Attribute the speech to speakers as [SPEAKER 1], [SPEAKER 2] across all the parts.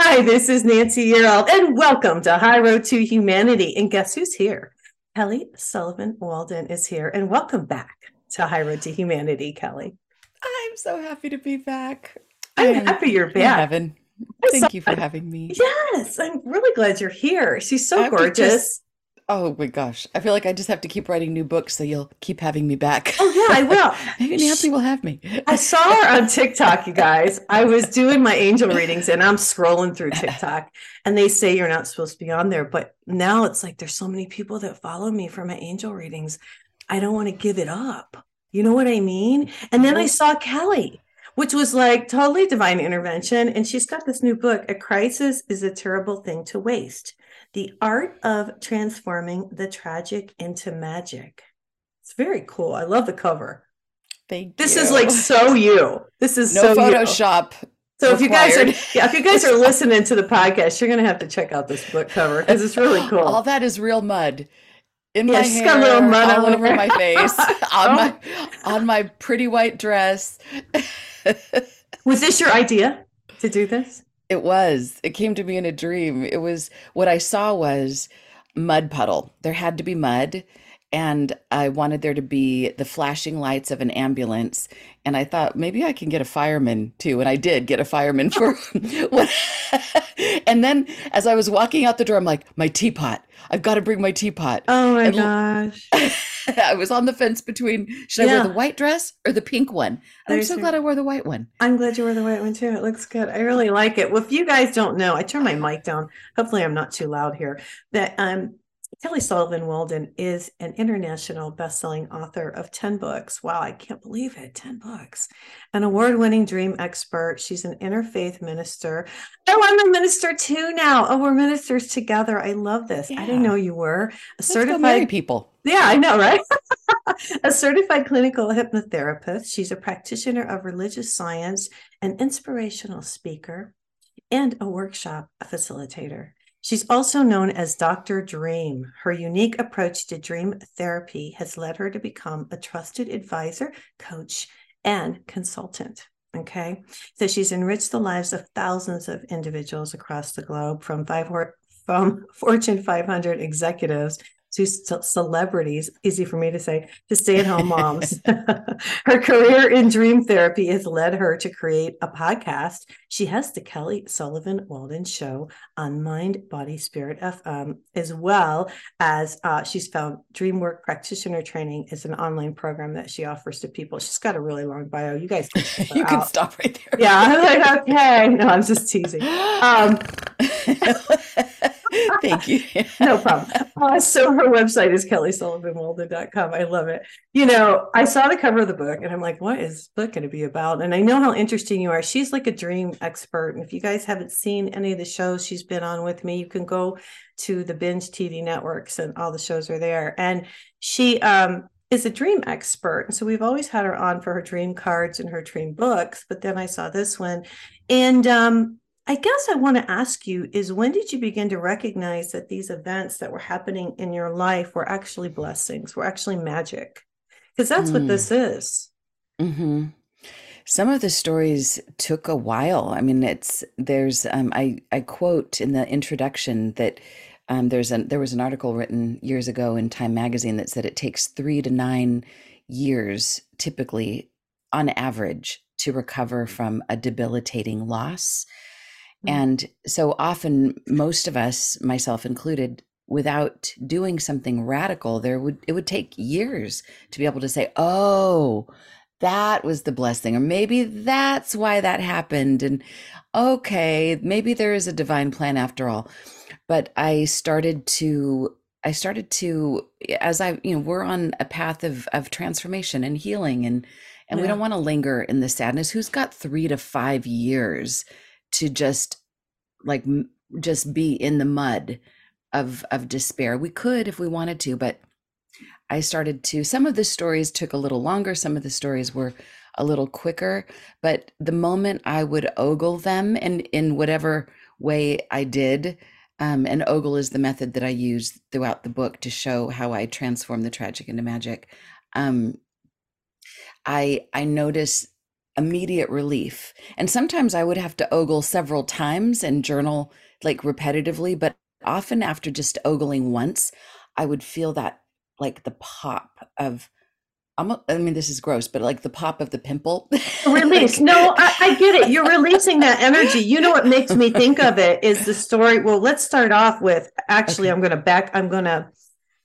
[SPEAKER 1] Hi, this is Nancy Yearout, and welcome to High Road to Humanity. And guess who's here? Kelly Sullivan Walden is here, and welcome back to High Road to Humanity, Kelly.
[SPEAKER 2] I'm so happy to be back.
[SPEAKER 1] I'm
[SPEAKER 2] I'm
[SPEAKER 1] happy you're back.
[SPEAKER 2] heaven. Thank
[SPEAKER 1] saw
[SPEAKER 2] you for having me.
[SPEAKER 1] Yes, I'm really glad you're here. She's so gorgeous.
[SPEAKER 2] Oh my gosh. I feel like I just have to keep writing new books so you'll keep having me back.
[SPEAKER 1] Oh yeah, I will.
[SPEAKER 2] Maybe Nancy will have me.
[SPEAKER 1] I saw her on TikTok, you guys. I was doing my angel readings and I'm scrolling through TikTok and they say you're not supposed to be on there. But now it's like there's so many people that follow me for my angel readings. I don't want to give it up. You know what I mean? And then I mm-hmm. saw Kelly, which was like totally divine intervention. And she's got this new book, A Crisis is a Terrible Thing to Waste The Art of Transforming the Tragic into Magic. It's very cool. I love the cover.
[SPEAKER 2] Thank
[SPEAKER 1] This
[SPEAKER 2] you.
[SPEAKER 1] is like so you. This is
[SPEAKER 2] no
[SPEAKER 1] so you.
[SPEAKER 2] Photoshop.
[SPEAKER 1] So if you guys are, yeah, if you guys are listening to the podcast, you're gonna have to check out this book cover because it's really cool.
[SPEAKER 2] All that is real mud. In
[SPEAKER 1] Yeah,
[SPEAKER 2] my hair,
[SPEAKER 1] got a little mud
[SPEAKER 2] all over my face,
[SPEAKER 1] Oh.
[SPEAKER 2] on my oh. on my pretty white dress.
[SPEAKER 1] Was this your idea to do this?
[SPEAKER 2] It was. It came to me in a dream. It was what I saw was mud puddle. There had to be mud, and I wanted there to be the flashing lights of an ambulance. And I thought maybe I can get a fireman too. And I did get a fireman for what. and then as I was walking out the door, I'm like, my teapot. I've got to bring my teapot.
[SPEAKER 1] Oh my
[SPEAKER 2] And
[SPEAKER 1] gosh!
[SPEAKER 2] I was on the fence between should I wear the white dress or the pink one? I'm so glad I wore the white one.
[SPEAKER 1] I'm glad you wore the white one too. It looks good. I really like it. Well, if you guys don't know, I turned my mic down. Hopefully, I'm not too loud here. That um, Kelly Sullivan Walden is an international best-selling author of 10 books. Wow, I can't believe it. 10 books. An award-winning dream expert. She's an interfaith minister. Oh, I'm a minister too now. Oh, we're ministers together. I love this. I didn't know you were a
[SPEAKER 2] Let's
[SPEAKER 1] certified
[SPEAKER 2] people.
[SPEAKER 1] yeah, I know, right? a certified clinical hypnotherapist. She's a practitioner of religious science, an inspirational speaker, and a workshop facilitator. She's also known as Dr. Dream. Her unique approach to dream therapy has led her to become a trusted advisor, coach, and consultant. Okay. So she's enriched the lives of thousands of individuals across the globe from five from Fortune 500 executives to celebrities, easy for me to say, to stay at home moms. her career in dream therapy has led her to create a podcast. She has the Kelly Sullivan Walden Show on Mind, Body, Spirit FM, as well as uh, she's found Dreamwork Practitioner Training is an online program that she offers to people. She's got a really long bio. You guys can
[SPEAKER 2] you can stop right there.
[SPEAKER 1] Yeah, I'm like, okay. No, I'm just teasing. Um,
[SPEAKER 2] Thank you.
[SPEAKER 1] no problem. Uh, so her website is kellysullivanwalden.com. I love it. You know, I saw the cover of the book and I'm like, what is this book going to be about? And I know how interesting you are. She's like a dream expert. And if you guys haven't seen any of the shows she's been on with me, you can go to the binge TV networks and all the shows are there. And she um is a dream expert. And so we've always had her on for her dream cards and her dream books. But then I saw this one. And um I guess I want to ask you is when did you begin to recognize that these events that were happening in your life were actually blessings, were actually magic? Because that's what
[SPEAKER 2] Mm.
[SPEAKER 1] this is.
[SPEAKER 2] hmm Some of the stories took a while. I mean, it's there's um, I I quote in the introduction that um, there's an there was an article written years ago in Time magazine that said it takes three to nine years typically on average to recover from a debilitating loss.
[SPEAKER 1] Mm.
[SPEAKER 2] And so often, most of us, myself included, without doing something radical, there would it would take years to be able to say, "Oh, that was the blessing," or maybe that's why that happened. And okay, maybe there is a divine plan after all. But I started to I started to as I you know we're on a path of of transformation and healing and And we don't want to linger in the sadness. Who's got three to five years to just like just be in the mud of of despair? We could if we wanted to, but I started to. Some of the stories took a little longer. Some of the stories were a little quicker. But the moment I would ogle them, and in whatever way I did, um, and ogle is the method that I use throughout the book to show how I transform the tragic into magic. Um, I I notice immediate relief, and sometimes I would have to ogle several times and journal like repetitively. But often after just ogling once, I would feel that like the pop of. I mean, this is gross, but like the pop of the pimple.
[SPEAKER 1] Release.
[SPEAKER 2] Like-
[SPEAKER 1] No, I, I get it. You're releasing that energy. You know what makes me think of it is the story. Well, let's start off with actually,
[SPEAKER 2] Okay.
[SPEAKER 1] I'm going to back, I'm going to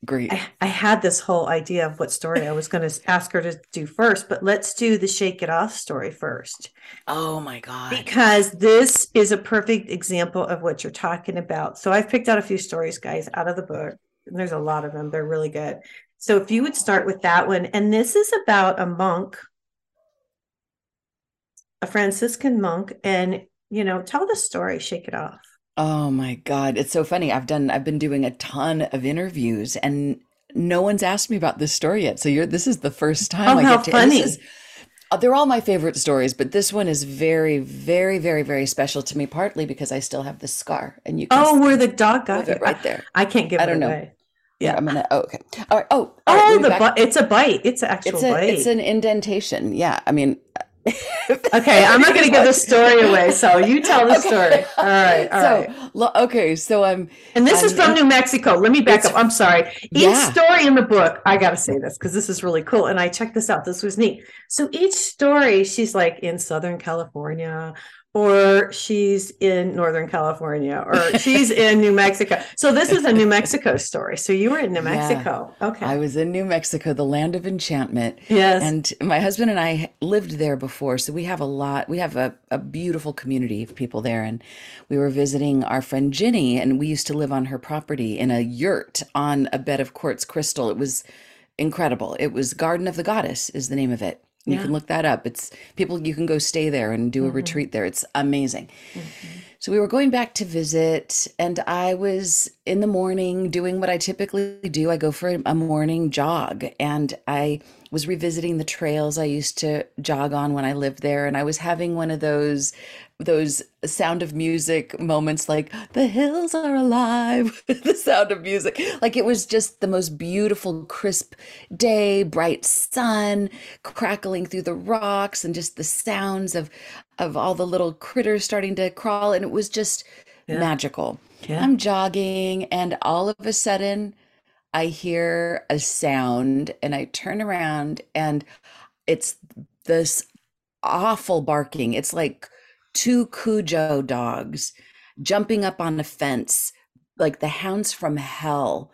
[SPEAKER 2] Great.
[SPEAKER 1] I, I had this whole idea of what story I was going to ask her to do first, but let's do the shake it off story first
[SPEAKER 2] Oh my God.
[SPEAKER 1] because this is a perfect example of what you're talking about. So I've picked out a few stories, guys, out of the book. And there's a lot of them. They're really good. So if you would start with that one, and this is about a monk, a Franciscan monk, and you know, tell the story, shake it off.
[SPEAKER 2] Oh my God. It's so funny. I've done, I've been doing a ton of interviews and no one's asked me about this story yet. So you're, this is the first time
[SPEAKER 1] Oh,
[SPEAKER 2] I
[SPEAKER 1] how
[SPEAKER 2] get to,
[SPEAKER 1] funny.
[SPEAKER 2] is, uh, they're all my favorite stories, but this one is very, very, very, very special to me, partly because I still have the scar and you can
[SPEAKER 1] Oh, where the dog got
[SPEAKER 2] it right there.
[SPEAKER 1] I, I can't give
[SPEAKER 2] I
[SPEAKER 1] it
[SPEAKER 2] don't know.
[SPEAKER 1] away.
[SPEAKER 2] Yeah. I'm gonna, oh, okay. All right. Oh, all right,
[SPEAKER 1] Oh, the bite. It's a bite. It's an actual
[SPEAKER 2] it's a,
[SPEAKER 1] bite.
[SPEAKER 2] it's an indentation. Yeah. I mean,
[SPEAKER 1] Okay, I'm not going to give the story away. So you tell the
[SPEAKER 2] Okay.
[SPEAKER 1] story. All right, all
[SPEAKER 2] so,
[SPEAKER 1] right.
[SPEAKER 2] okay. So I'm,
[SPEAKER 1] And this is
[SPEAKER 2] I'm
[SPEAKER 1] from New Mexico. Let me back up. I'm sorry. Each
[SPEAKER 2] Yeah.
[SPEAKER 1] story in the book, I got to say this because this is really cool. And I checked this out. This was neat. So each story, she's like in Southern California, or she's in Northern California, or she's in New Mexico. So this is a New Mexico story. So you were in New
[SPEAKER 2] Yeah.
[SPEAKER 1] Mexico. Okay.
[SPEAKER 2] I was in New Mexico, the land of enchantment.
[SPEAKER 1] yes.
[SPEAKER 2] And my husband and I lived there before, so we have a lot. We have a, a beautiful community of people there. And we were visiting our friend Ginny, and we used to live on her property in a yurt on a bed of quartz crystal. It was incredible. It was Garden of the Goddess, is the name of it. You
[SPEAKER 1] Yeah.
[SPEAKER 2] can look that up. It's people, you can go stay there and do a
[SPEAKER 1] Mhm.
[SPEAKER 2] retreat there. It's amazing.
[SPEAKER 1] Mhm.
[SPEAKER 2] So we were going back to visit, and I was in the morning doing what I typically do. I go for a morning jog, and I was revisiting the trails I used to jog on when I lived there, and I was having one of those those sound of music moments like the hills are alive the sound of music like it was just the most beautiful crisp day bright sun crackling through the rocks and just the sounds of of all the little critters starting to crawl and it was just
[SPEAKER 1] Yeah.
[SPEAKER 2] magical
[SPEAKER 1] Yeah.
[SPEAKER 2] i'm jogging and all of a sudden i hear a sound and i turn around and it's this awful barking it's like two Cujo dogs jumping up on a fence, like the hounds from hell.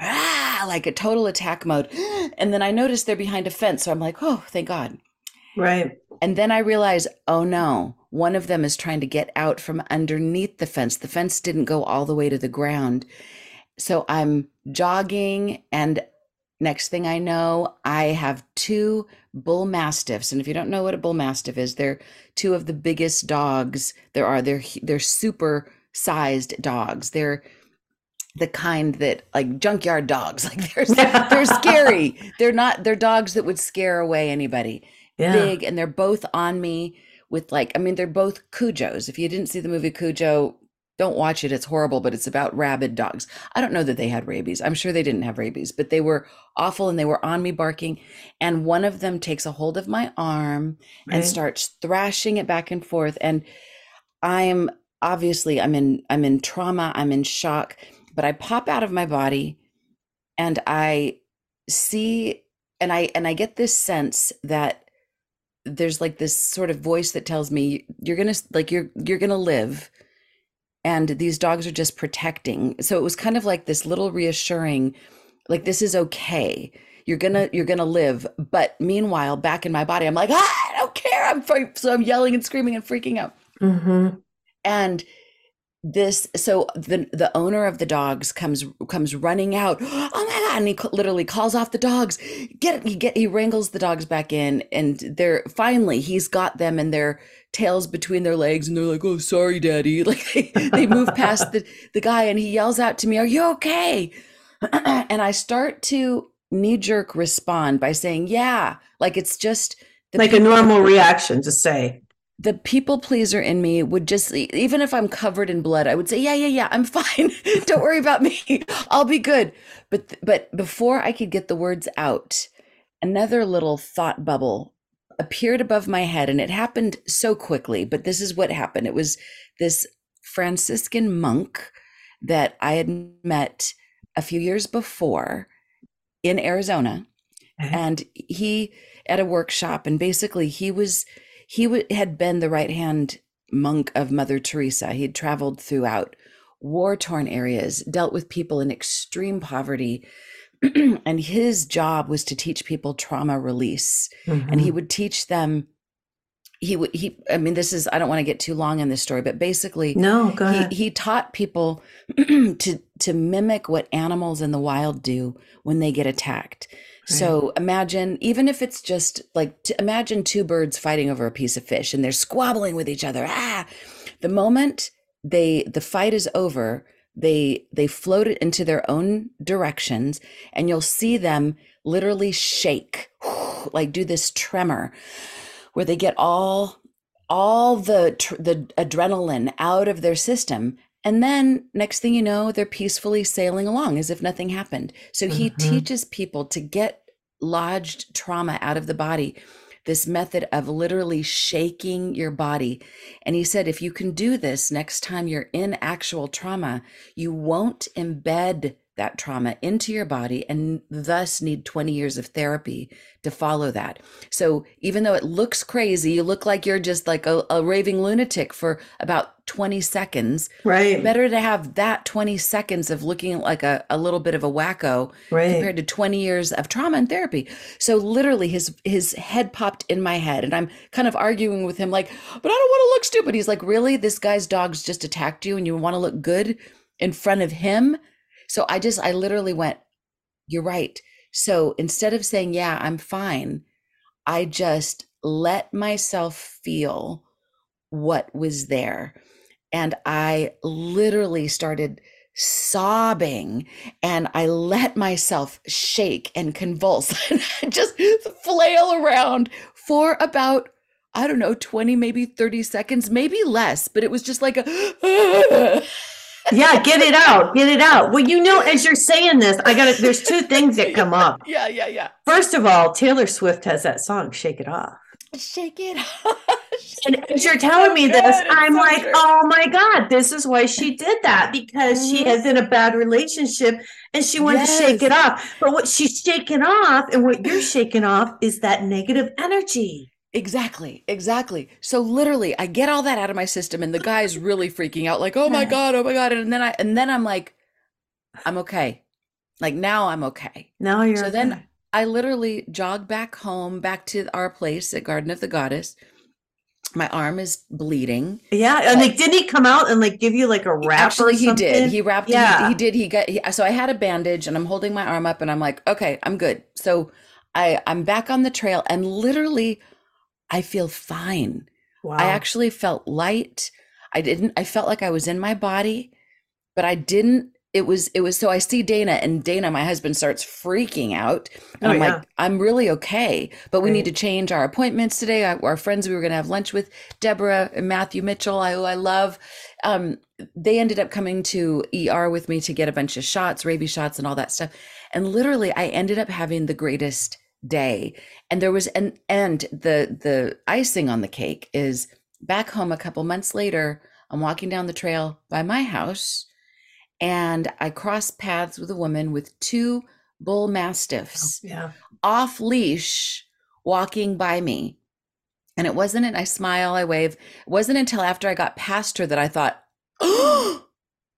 [SPEAKER 2] Ah, like a total attack mode. And then I noticed they're behind a fence. So I'm like, oh, thank God.
[SPEAKER 1] Right.
[SPEAKER 2] And then I realize, oh no, one of them is trying to get out from underneath the fence. The fence didn't go all the way to the ground. So I'm jogging, and next thing I know, I have two bull mastiffs. And if you don't know what a bull mastiff is, they're two of the biggest dogs there are. They're they're super sized dogs. They're the kind that like junkyard dogs. Like they're they're scary. They're not they're dogs that would scare away anybody
[SPEAKER 1] Yeah.
[SPEAKER 2] big and they're both on me with like I mean they're both Cujos. If you didn't see the movie Cujo, don't watch it. It's horrible, but it's about rabid dogs. I don't know that they had rabies. I'm sure they didn't have rabies, but they were awful and they were on me barking and one of them takes a hold of my arm and starts thrashing it back and forth and I'm obviously I'm in I'm in trauma, I'm in shock, but I pop out of my body and I see and I and I get this sense that there's like this sort of voice that tells me you're going to like you're you're going to live and these dogs are just protecting. So it was kind of like this little reassuring like this is okay. You're going to you're to live. But meanwhile back in my body I'm like, ah, I don't care. I'm fre- so I'm yelling and screaming and freaking out
[SPEAKER 1] Mm-hmm.
[SPEAKER 2] and this so the the owner of the dogs comes comes running out oh my god and he literally calls off the dogs. Get he get he wrangles the dogs back in and they're finally he's got them and their tails between their legs and they're like oh sorry daddy. Like they, they move past the the guy and he yells out to me are you okay? And i start to knee jerk respond by saying yeah. Like it's just
[SPEAKER 1] like a normal reaction to say,
[SPEAKER 2] the people pleaser in me would just even if i'm covered in blood i would say yeah yeah yeah i'm fine. Don't worry about me. I'll be good. But but before i could get the words out another little thought bubble appeared above my head and it happened so quickly but this is what happened. It was this franciscan monk that i had met a few years before in arizona
[SPEAKER 1] Okay.
[SPEAKER 2] and he at a workshop and basically he was he w- had been the right hand monk of mother teresa he had traveled throughout war torn areas dealt with people in extreme poverty and his job was to teach people trauma release and he
[SPEAKER 1] Mhm.
[SPEAKER 2] would teach them he would he i mean this is i don't want to get too long in this story but basically
[SPEAKER 1] no, go ahead.
[SPEAKER 2] he, he taught people to to mimic what animals in the wild do when they get attacked so imagine even if it's just like imagine two birds fighting over a piece of fish and they're squabbling with each other ah! The moment they the fight is over they they float it into their own directions and you'll see them literally shake like do this tremor where they get all all the the adrenaline out of their system and then next thing you know they're peacefully sailing along as if nothing happened so he
[SPEAKER 1] Mhm.
[SPEAKER 2] teaches people to get lodged trauma out of the body this method of literally shaking your body and he said if you can do this next time you're in actual trauma you won't embed that trauma into your body and thus need 20 years of therapy to follow that. So even though it looks crazy, you look like you're just like a, a raving lunatic for about 20 seconds.
[SPEAKER 1] right.
[SPEAKER 2] Better to have that 20 seconds of looking like a, a little bit of a wacko
[SPEAKER 1] Right.
[SPEAKER 2] compared to 20 years of trauma and therapy. So literally his his head popped in my head and I'm kind of arguing with him like, "But I don't want to look stupid." He's like, "Really? This guy's dog's just attacked you and you want to look good in front of him?" So I just I literally went, "You're right." So instead of saying, "Yeah, I'm fine," I just let myself feel what was there. And I literally started sobbing and I let myself shake and convulse and just flail around for about, I don't know, 20, maybe 30 seconds, maybe less, but it was just like a,
[SPEAKER 1] yeah, get it out. Get it out. Well, you know, as you're saying this, I got to There's two things that come up.
[SPEAKER 2] yeah, yeah, yeah.
[SPEAKER 1] First of all, Taylor Swift has that song, Shake It Off.
[SPEAKER 2] Shake it. Off.
[SPEAKER 1] and as you're telling me this.
[SPEAKER 2] It's
[SPEAKER 1] I'm
[SPEAKER 2] so
[SPEAKER 1] like,
[SPEAKER 2] true.
[SPEAKER 1] oh my God, this is why she did that because she has in mm-hmm. a bad relationship and she wanted to shake it off. But what she's shaking off and what you're shaking off is that negative energy.
[SPEAKER 2] Exactly, exactly. So literally, I get all that out of my system, and the guy's really freaking out, like, "Oh my god, oh my god!" And then I, and then I'm like, "I'm okay." Like now, I'm okay.
[SPEAKER 1] Now you're
[SPEAKER 2] So then. I literally jog back home, back to our place at Garden of the Goddess. My arm is bleeding.
[SPEAKER 1] yeah, and like, didn't he come out and like give you like a wrap?
[SPEAKER 2] Actually, he did. He wrapped. he-
[SPEAKER 1] Yeah.
[SPEAKER 2] He, did. He got. He, so I had a bandage, and I'm holding my arm up, and I'm like, okay, I'm good. So I I'm back on the trail, and literally, I feel fine.
[SPEAKER 1] Wow.
[SPEAKER 2] I actually felt light. I didn't I felt like I was in my body, but I didn't it was it was so I see Dana and Dana my husband starts freaking out and
[SPEAKER 1] Oh,
[SPEAKER 2] I'm
[SPEAKER 1] yeah.
[SPEAKER 2] like I'm really okay, but we need to change our appointments today. I, our friends we were going to have lunch with Deborah and Matthew Mitchell, I who I love. Um they ended up coming to ER with me to get a bunch of shots, rabies shots and all that stuff. And literally I ended up having the greatest day and there was an and the the icing on the cake is back home a couple months later i'm walking down the trail by my house and i cross paths with a woman with two bull mastiffs oh,
[SPEAKER 1] yeah.
[SPEAKER 2] off leash walking by me and it wasn't and i smile i wave it wasn't until after i got past her that i thought oh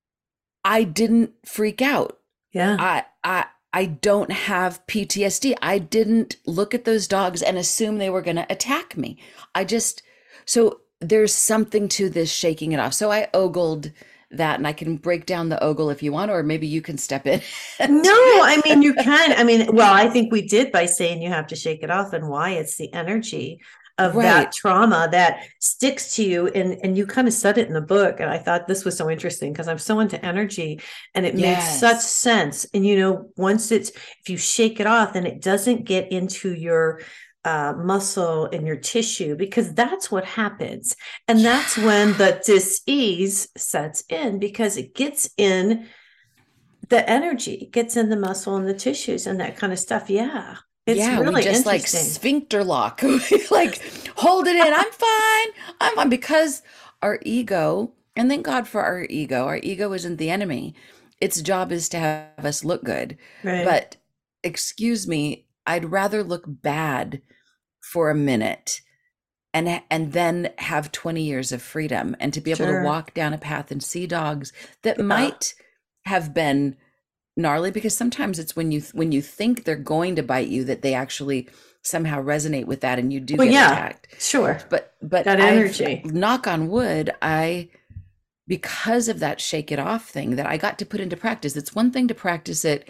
[SPEAKER 2] i didn't freak out
[SPEAKER 1] Yeah.
[SPEAKER 2] I I I don't have PTSD. I didn't look at those dogs and assume they were going to attack me. I just so there's something to this shaking it off. So I ogled that and I can break down the ogle if you want, or maybe you can step in.
[SPEAKER 1] No, I mean, you can. I mean, well, I think we did by saying you have to shake it off and why it's the energy of
[SPEAKER 2] Right.
[SPEAKER 1] that trauma that sticks to you. And, and you kind of said it in the book. And I thought this was so interesting because I'm so into energy and it makes such sense. And, you know, once it's, if you shake it off and it doesn't get into your, uh, muscle and your tissue because that's what happens and that's when the dis-ease sets in because it gets in the energy gets in the muscle and the tissues and that kind of stuff. Yeah. It's
[SPEAKER 2] yeah,
[SPEAKER 1] really
[SPEAKER 2] we just like sphincter lock, like hold it in. I'm fine. I'm fine because our ego, and thank God for our ego. Our ego isn't the enemy. Its job is to have us look good.
[SPEAKER 1] right.
[SPEAKER 2] But excuse me, I'd rather look bad for a minute and and then have 20 years of freedom and to be able
[SPEAKER 1] Sure.
[SPEAKER 2] to walk down a path and see dogs that
[SPEAKER 1] Yeah.
[SPEAKER 2] might have been gnarly because sometimes it's when you when you think they're going to bite you that they actually somehow resonate with that and you do
[SPEAKER 1] Well,
[SPEAKER 2] get
[SPEAKER 1] yeah.
[SPEAKER 2] attacked
[SPEAKER 1] sure.
[SPEAKER 2] but but
[SPEAKER 1] That
[SPEAKER 2] I've-
[SPEAKER 1] energy.
[SPEAKER 2] knock on wood i because of that shake it off thing that i got to put into practice it's one thing to practice it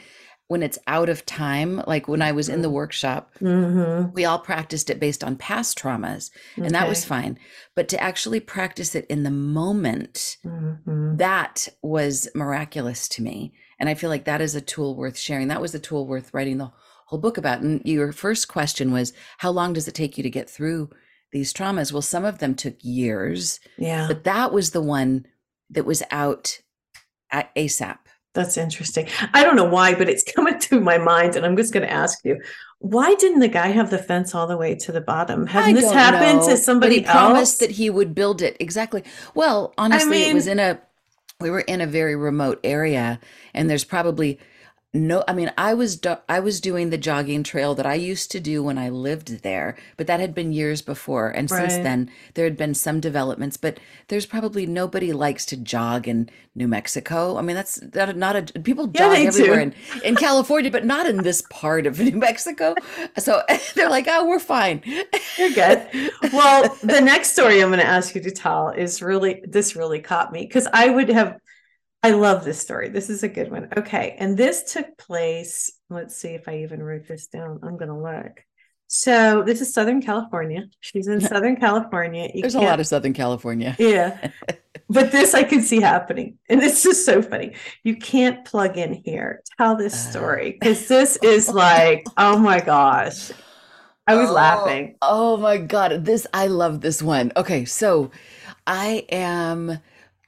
[SPEAKER 2] when it's out of time like when i was in the workshop
[SPEAKER 1] Mm-hmm.
[SPEAKER 2] we all practiced it based on past traumas and that was fine but to actually practice it in the moment
[SPEAKER 1] hmm
[SPEAKER 2] that was miraculous to me and i feel like that is a tool worth sharing. That was a tool worth writing the whole book about. And your first question was how long does it take you to get through these traumas? Well some of them took years
[SPEAKER 1] Yeah.
[SPEAKER 2] but that was the one that was out at asap
[SPEAKER 1] That's interesting. I don't know why, but it's coming to my mind, and I'm just going to ask you: Why didn't the guy have the fence all the way to the bottom? Hadn't this happened
[SPEAKER 2] know,
[SPEAKER 1] to
[SPEAKER 2] but
[SPEAKER 1] somebody
[SPEAKER 2] he promised that he would build it. Exactly. Well honestly it was in a we were in a very remote area and there's probably no i mean i was do- i was doing the jogging trail that i used to do when i lived there but that had been years before and since then there had been some developments but there's probably nobody likes to jog in new mexico i mean that's that not a people jog everywhere in, in california but not in this part of new mexico so they're like oh we're fine
[SPEAKER 1] You're good. Well, the next story I'm going to ask you to tell is really this really caught me because I would have. I love this story. This is a good one. Okay, and this took place. Let's see if I even wrote this down. I'm going to look. So this is Southern California. She's in Southern California. You
[SPEAKER 2] there's a lot of southern california
[SPEAKER 1] Yeah. But this I can see happening. And it's just so funny. You can't plug in here. Tell this
[SPEAKER 2] Uh.
[SPEAKER 1] story because this is like, oh my gosh. I was
[SPEAKER 2] Oh,
[SPEAKER 1] laughing.
[SPEAKER 2] Oh my God. This, I love this one. Okay. So I am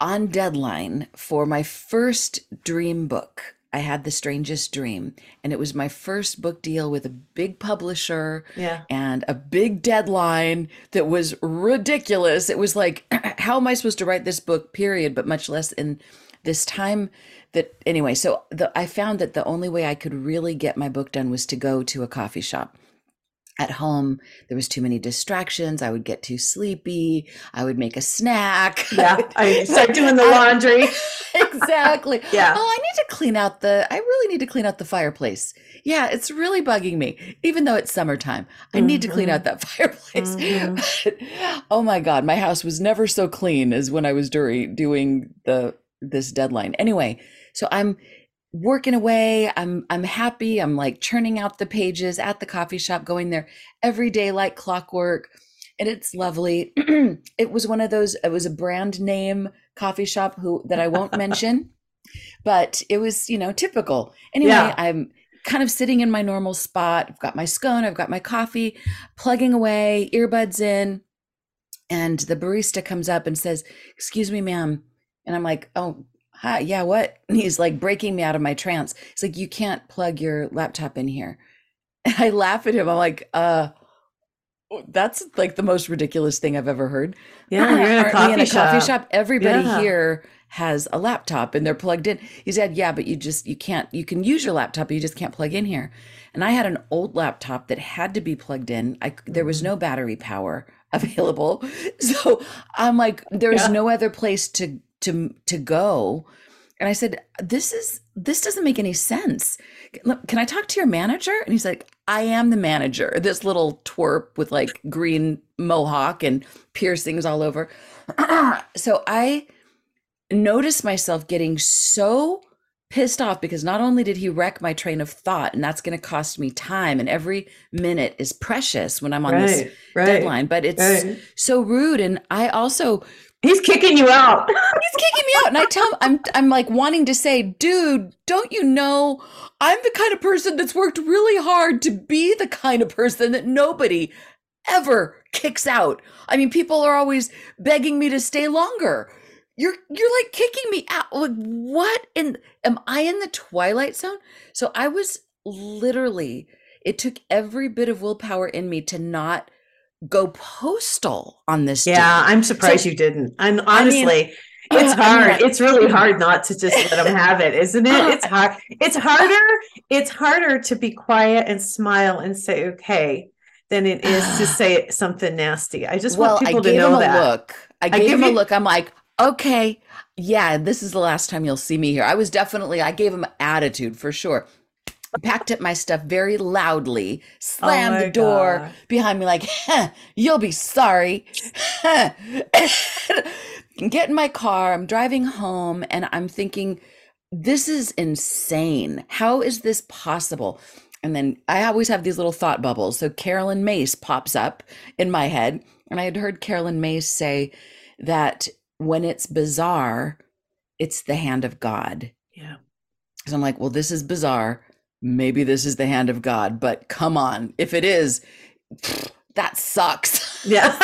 [SPEAKER 2] on deadline for my first dream book. I had The Strangest Dream, and it was my first book deal with a big publisher
[SPEAKER 1] Yeah.
[SPEAKER 2] and a big deadline that was ridiculous. It was like, how am I supposed to write this book, period, but much less in this time that anyway so the, i found that the only way i could really get my book done was to go to a coffee shop at home there was too many distractions i would get too sleepy i would make a snack
[SPEAKER 1] Yeah. I start doing the laundry.
[SPEAKER 2] exactly
[SPEAKER 1] Yeah.
[SPEAKER 2] oh i need to clean out the i really need to clean out the fireplace yeah it's really bugging me even though it's summertime i need to clean out that fireplace
[SPEAKER 1] Mhm.
[SPEAKER 2] But, oh my god my house was never so clean as when i was during doing the this deadline anyway so i'm working away i'm i'm happy i'm like churning out the pages at the coffee shop going there every day like clockwork and it's lovely it was one of those it was a brand name coffee shop who that i won't mention but it was you know typical anyway
[SPEAKER 1] Yeah.
[SPEAKER 2] i'm kind of sitting in my normal spot i've got my scone i've got my coffee plugging away earbuds in and the barista comes up and says excuse me ma'am and i'm like oh hi yeah what and he's like breaking me out of my trance he's like you can't plug your laptop in here and i laugh at him i'm like uh that's like the most ridiculous thing i've ever heard
[SPEAKER 1] Yeah. You're in a coffee,
[SPEAKER 2] in a
[SPEAKER 1] shop.
[SPEAKER 2] coffee shop everybody
[SPEAKER 1] Yeah.
[SPEAKER 2] here has a laptop and they're plugged in he said yeah but you just you can't you can use your laptop but you just can't plug in here and i had an old laptop that had to be plugged in I there was
[SPEAKER 1] Mm-hmm.
[SPEAKER 2] no battery power available so i'm like there's
[SPEAKER 1] Yeah.
[SPEAKER 2] no other place to to to go. And i said this is this doesn't make any sense. Can i talk to your manager? And he's like i am the manager. This little twerp with like green mohawk and piercings all over. So i noticed myself getting so pissed off because not only did he wreck my train of thought, and that's going to cost me time, and every minute is precious when I'm on this
[SPEAKER 1] Right, right,
[SPEAKER 2] deadline, but it's
[SPEAKER 1] right.
[SPEAKER 2] so rude. And I also
[SPEAKER 1] He's kicking you out.
[SPEAKER 2] he's kicking me out and i tell him i'm i'm like wanting to say dude don't you know i'm the kind of person that's worked really hard to be the kind of person that nobody ever kicks out. I mean people are always begging me to stay longer. You're you're like kicking me out. Like what in am i in the twilight zone? So i was literally it took every bit of willpower in me to not go postal on this
[SPEAKER 1] Yeah,
[SPEAKER 2] dude.
[SPEAKER 1] I'm surprised you didn't. I'm honestly, it's
[SPEAKER 2] I mean,
[SPEAKER 1] hard.
[SPEAKER 2] I-
[SPEAKER 1] it's really hard not to just let him have it, isn't it? It's hard. It's harder. It's harder to be quiet and smile and say okay than it is to say something nasty. I just
[SPEAKER 2] well,
[SPEAKER 1] want
[SPEAKER 2] I
[SPEAKER 1] people to
[SPEAKER 2] gave
[SPEAKER 1] know
[SPEAKER 2] him a
[SPEAKER 1] that.
[SPEAKER 2] look. I gave
[SPEAKER 1] give
[SPEAKER 2] him a look. I'm like, okay, yeah, this is the last time you'll see me here. I was definitely, I gave him attitude for sure. Packed up my stuff very loudly, oh slammed
[SPEAKER 1] Oh
[SPEAKER 2] the door
[SPEAKER 1] God.
[SPEAKER 2] behind me, like, huh, you'll be sorry. Get in my car. I'm driving home and I'm thinking, this is insane. How is this possible? And then I always have these little thought bubbles. So Carolyn Myss pops up in my head. And I had heard Carolyn Myss say that when it's bizarre, it's the hand of God.
[SPEAKER 1] Yeah.
[SPEAKER 2] So I'm like, well, this is bizarre. Maybe this is the hand of God, but come on. If it is, that sucks.
[SPEAKER 1] Yeah.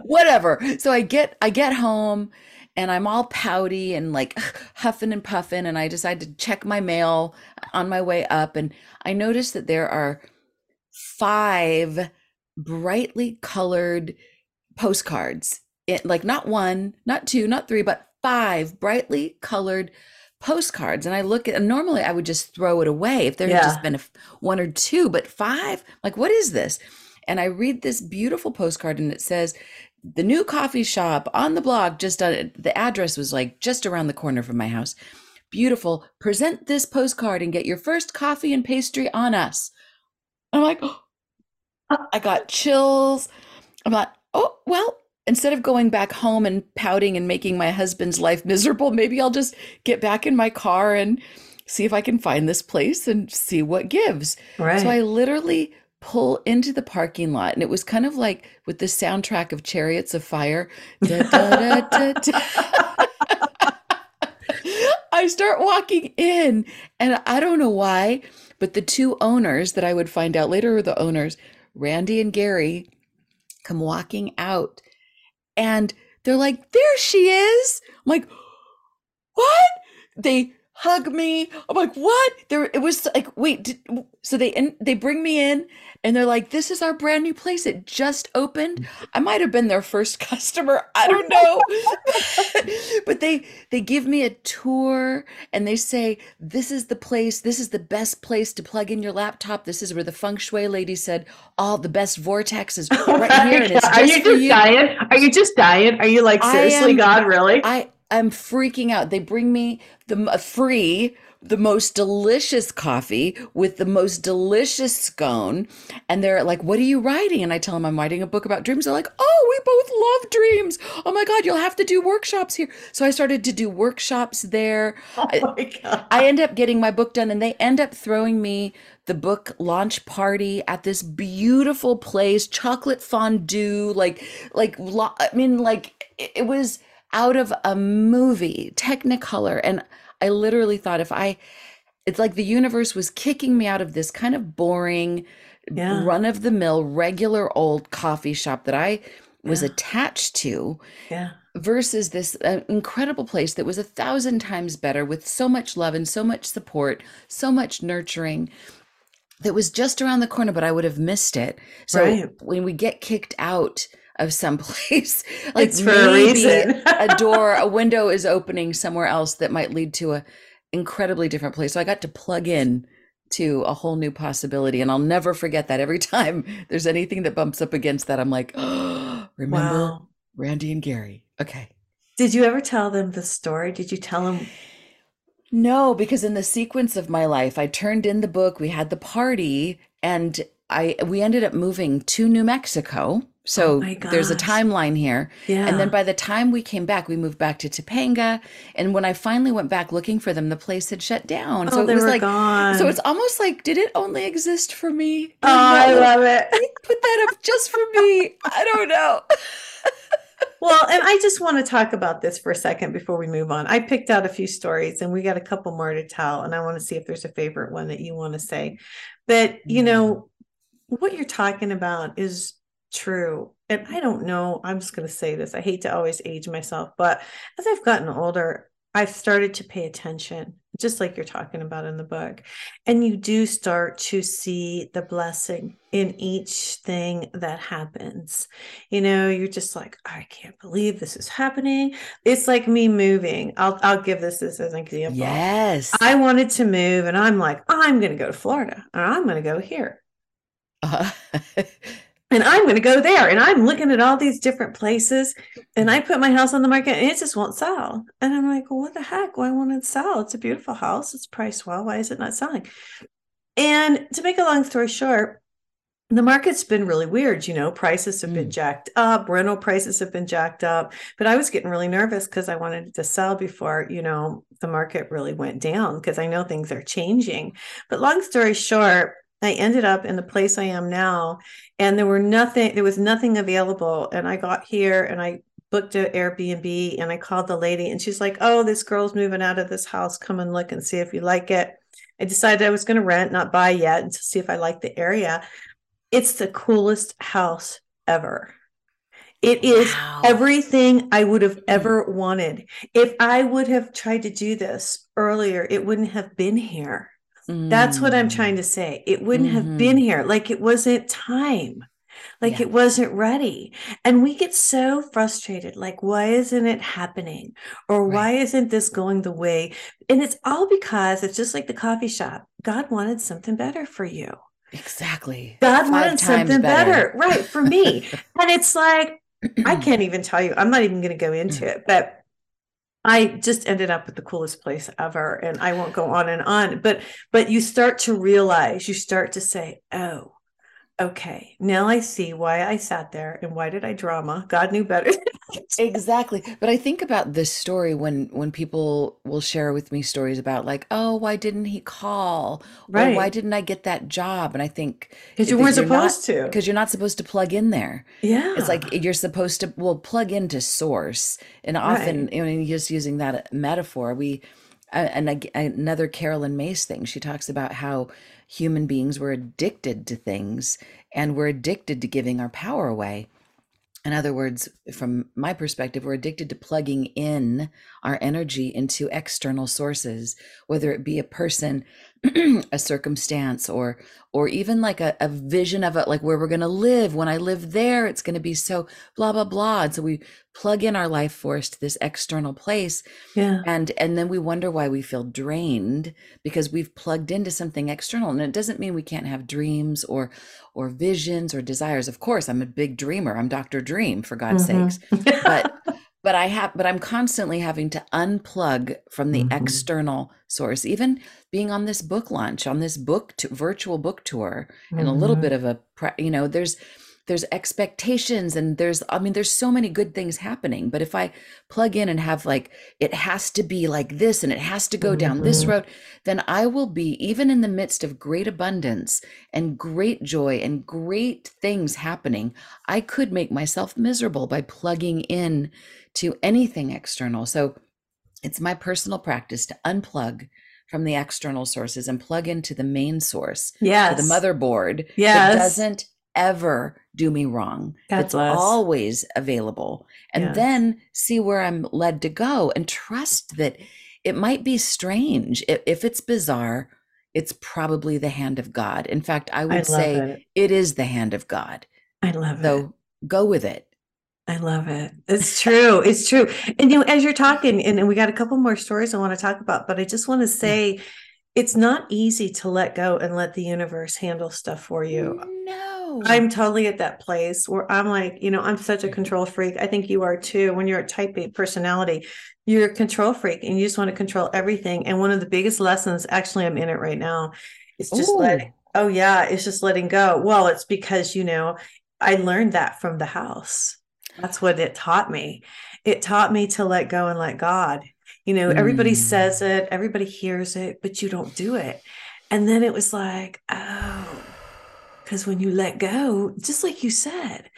[SPEAKER 2] Whatever. So I get I get home and I'm all pouty and like huffing and puffing and I decide to check my mail on my way up and I notice that there are five brightly colored postcards. It, like not one, not two, not three, but five brightly colored postcards. And I look at and normally I would just throw it away if there had just been a, one or two, but five, like what is this? And I read this beautiful postcard and it says the new coffee shop on the block just uh, the address was like just around the corner from my house. Beautiful. Present this postcard and get your first coffee and pastry on us. I'm like, I got chills. I'm like, oh, well, instead of going back home and pouting and making my husband's life miserable, maybe I'll just get back in my car and see if I can find this place and see what gives.
[SPEAKER 1] right.
[SPEAKER 2] So I literally pull into the parking lot, and it was kind of like with the soundtrack of Chariots of Fire. Da, da, da. I start walking in, and I don't know why, but the two owners that I would find out later were the owners, Randy and Gary, come walking out, and they're like, "There she is!" I'm like, "What?" They hug me. I'm like, "What?" There, it was like, wait, did, so they and they bring me in, and they're like, "This is our brand new place. It just opened." I might have been their first customer. I don't know. but they they give me a tour and they say, "This is the place. This is the best place to plug in your laptop. This is where the feng shui lady said all the best vortexes
[SPEAKER 1] Oh
[SPEAKER 2] right
[SPEAKER 1] my
[SPEAKER 2] here and it's
[SPEAKER 1] God. Are
[SPEAKER 2] just
[SPEAKER 1] you
[SPEAKER 2] for
[SPEAKER 1] just
[SPEAKER 2] you."
[SPEAKER 1] dying? Are you just dying? Are you like seriously,
[SPEAKER 2] am-
[SPEAKER 1] God, really?
[SPEAKER 2] I am freaking out. They bring me the m- uh, free, the most delicious coffee with the most delicious scone, and they're like, "What are you writing?" And I tell them I'm writing a book about dreams. They're like, "Oh, we both love dreams. Oh my god, you'll have to do workshops here." So I started to do workshops there.
[SPEAKER 1] oh my God.
[SPEAKER 2] I end up getting my book done, and they end up throwing me the book launch party at this beautiful place, chocolate fondue, like, like, I mean, like, it it was out of a movie, Technicolor, and I literally thought if I, it's like the universe was kicking me out of this kind of boring,
[SPEAKER 1] Yeah.
[SPEAKER 2] run of the mill, regular old coffee shop that I was
[SPEAKER 1] Yeah.
[SPEAKER 2] attached to
[SPEAKER 1] yeah.
[SPEAKER 2] versus this uh, incredible place that was a thousand times better with so much love and so much support, so much nurturing that was just around the corner, but I would have missed it. So
[SPEAKER 1] Right.
[SPEAKER 2] when we get kicked out of some place, like
[SPEAKER 1] It's for a
[SPEAKER 2] maybe
[SPEAKER 1] reason.
[SPEAKER 2] a door, a window is opening somewhere else that might lead to a incredibly different place. So I got to plug in to a whole new possibility. And I'll never forget that every time there's anything that bumps up against that, I'm like, oh, remember
[SPEAKER 1] Wow.
[SPEAKER 2] Randy and Gary. Okay.
[SPEAKER 1] Did you ever tell them the story? Did you tell them?
[SPEAKER 2] No, because in the sequence of my life, I turned in the book, we had the party, and I we ended up moving to New Mexico So oh
[SPEAKER 1] my
[SPEAKER 2] there's a timeline here.
[SPEAKER 1] Yeah.
[SPEAKER 2] And then by the time we came back, we moved back to Topanga. And when I finally went back looking for them, the place had shut down.
[SPEAKER 1] oh,
[SPEAKER 2] so it was like,
[SPEAKER 1] gone.
[SPEAKER 2] so it's almost like, did it only exist for me?
[SPEAKER 1] oh, I love it.
[SPEAKER 2] put that up just for me. I don't know.
[SPEAKER 1] Well, and I just want to talk about this for a second before we move on. I picked out a few stories and we got a couple more to tell, and I want to see if there's a favorite one that you want to say. But, you hmm. know, what you're talking about is true. And I don't know, I'm just going to say this. I hate to always age myself, but as I've gotten older, I've started to pay attention, just like you're talking about in the book. And you do start to see the blessing in each thing that happens. You know, you're just like, I can't believe this is happening. It's like me moving. I'll I'll give this, this as an example.
[SPEAKER 2] Yes.
[SPEAKER 1] I wanted to move and I'm like, I'm going to go to Florida or I'm going to go here
[SPEAKER 2] Uh,
[SPEAKER 1] and I'm going to go there. And I'm looking at all these different places. And I put my house on the market and it just won't sell. And I'm like, well, what the heck? Why won't it sell? It's a beautiful house. It's priced well. Why is it not selling? And to make a long story short, the market's been really weird. You know, prices have been
[SPEAKER 2] Mm.
[SPEAKER 1] jacked up, rental prices have been jacked up. But I was getting really nervous because I wanted to sell before, you know, the market really went down because I know things are changing. But long story short, I ended up in the place I am now, and there were nothing, there was nothing available. And I got here and I booked an Airbnb and I called the lady, and she's like, Oh, this girl's moving out of this house. Come and look and see if you like it. I decided I was going to rent, not buy yet, and to see if I like the area. It's the coolest house ever. It is
[SPEAKER 2] Wow.
[SPEAKER 1] everything I would have ever wanted. If I would have tried to do this earlier, it wouldn't have been here. That's what I'm
[SPEAKER 2] Mm.
[SPEAKER 1] trying to say. It wouldn't have been here. Like it wasn't time. Like
[SPEAKER 2] Yeah.
[SPEAKER 1] it wasn't ready. And we get so frustrated. Like, why isn't it happening? Or
[SPEAKER 2] Right.
[SPEAKER 1] why isn't this going the way? And it's all because it's just like the coffee shop. God wanted something better for you.
[SPEAKER 2] Exactly.
[SPEAKER 1] God
[SPEAKER 2] Five
[SPEAKER 1] wanted something better. right? For me. and it's like,
[SPEAKER 2] Mm.
[SPEAKER 1] I can't even tell you. I'm not even going to go into it, but I just ended up at the coolest place ever and I won't go on and on, but but you start to realize, you start to say, "Oh, okay. Now I see why I sat there and why did I drama? God knew better."
[SPEAKER 2] Exactly. But I think about this story when when people will share with me stories about like, oh, why didn't he call? Or why didn't I get that job? And I think
[SPEAKER 1] Because you
[SPEAKER 2] eh,
[SPEAKER 1] weren't
[SPEAKER 2] you're not
[SPEAKER 1] supposed to.
[SPEAKER 2] because you're not supposed to plug in there.
[SPEAKER 1] Yeah.
[SPEAKER 2] It's like you're supposed to well plug into source. And often,
[SPEAKER 1] Right.
[SPEAKER 2] you know, just using that metaphor, we and another Carolyn Myss thing, she talks about how human beings were addicted to things and we're addicted to giving our power away. In other words, from my perspective, we're addicted to plugging in our energy into external sources, whether it be a person, a circumstance, or or even like a, a vision of it, like where we're gonna live. When I live there, it's gonna be so blah blah blah. And so we plug in our life force to this external place
[SPEAKER 1] yeah.
[SPEAKER 2] and and then we wonder why we feel drained because we've plugged into something external and it doesn't mean we can't have dreams or or visions or desires of course i'm a big dreamer i'm dr dream for god's
[SPEAKER 1] Mhm.
[SPEAKER 2] sakes but but i have but i'm constantly having to unplug from the
[SPEAKER 1] Mhm.
[SPEAKER 2] external source even being on this book launch on this book to, virtual book tour and a little
[SPEAKER 1] Mhm.
[SPEAKER 2] bit of a you know there's there's expectations and there's i mean there's so many good things happening but if i plug in and have like it has to be like this and it has to go down this
[SPEAKER 1] Mhm.
[SPEAKER 2] road then i will be even in the midst of great abundance and great joy and great things happening i could make myself miserable by plugging in to anything external so it's my personal practice to unplug from the external sources and plug into the main source
[SPEAKER 1] Yes.
[SPEAKER 2] the motherboard
[SPEAKER 1] Yes.
[SPEAKER 2] that doesn't ever do me wrong. That's always available. And then see where I'm led to go and trust that it might be strange. If, it's bizarre, it's probably the hand of God. In fact, I
[SPEAKER 1] I
[SPEAKER 2] would
[SPEAKER 1] love
[SPEAKER 2] say
[SPEAKER 1] it.
[SPEAKER 2] it is the hand of God.
[SPEAKER 1] I love it.
[SPEAKER 2] So go with it.
[SPEAKER 1] I love it. It's true. It's true. And you know, as you're talking, and, and we got a couple more stories I want to talk about, but I just want to say it's not easy to let go and let the universe handle stuff for you.
[SPEAKER 2] No.
[SPEAKER 1] I'm totally at that place where I'm like, you know, I'm such a control freak. I think you are too. When you're a type A personality, you're a control freak and you just want to control everything. And one of the biggest lessons, actually, I'm in it right now, is just
[SPEAKER 2] Ooh.
[SPEAKER 1] letting, oh, yeah, it's just letting go. Well, it's because, you know, I learned that from the house. That's what it taught me. It taught me to let go and let God. You know, everybody
[SPEAKER 2] Mm.
[SPEAKER 1] says it, everybody hears it, but you don't do it. And then it was like, oh, because when you let go, just like you said,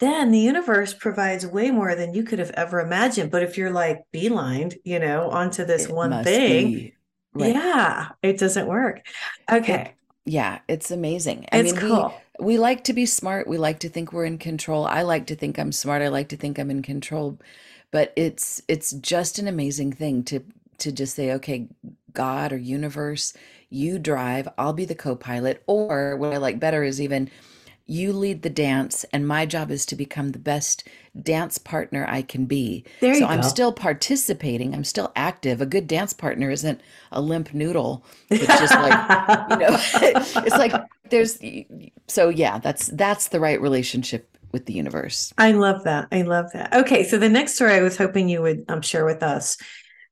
[SPEAKER 1] then the universe provides way more than you could have ever imagined. But if you're like beelined, you know, onto this
[SPEAKER 2] It
[SPEAKER 1] one thing,
[SPEAKER 2] right.
[SPEAKER 1] yeah, it doesn't work. Okay,
[SPEAKER 2] Yeah, it's amazing. I
[SPEAKER 1] it's
[SPEAKER 2] mean,
[SPEAKER 1] cool.
[SPEAKER 2] we we like to be smart. We like to think we're in control. I like to think I'm smart. I like to think I'm in control. But it's it's just an amazing thing to to just say, okay, God or universe, you drive, I'll be the co-pilot. Or what I like better is even you lead the dance, and my job is to become the best dance partner I can be.
[SPEAKER 1] There
[SPEAKER 2] So
[SPEAKER 1] you
[SPEAKER 2] I'm still participating. I'm still active. A good dance partner isn't a limp noodle It's just like you know it's like there's so yeah that's that's the right relationship with the universe
[SPEAKER 1] I love that. I love that. Okay, so the next story I was hoping you would um, share with us.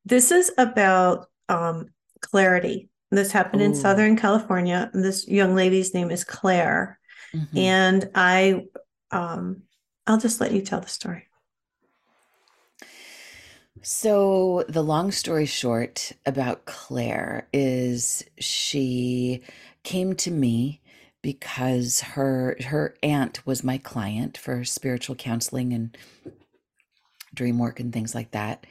[SPEAKER 1] This is about um, clarity. This happened in Southern California. This young lady's name is Claire,
[SPEAKER 2] Mhm.
[SPEAKER 1] and I, um, I'll just let you tell the story.
[SPEAKER 2] so the long story short about claire is she came to me because her her aunt was my client for spiritual counseling and dream work and things like that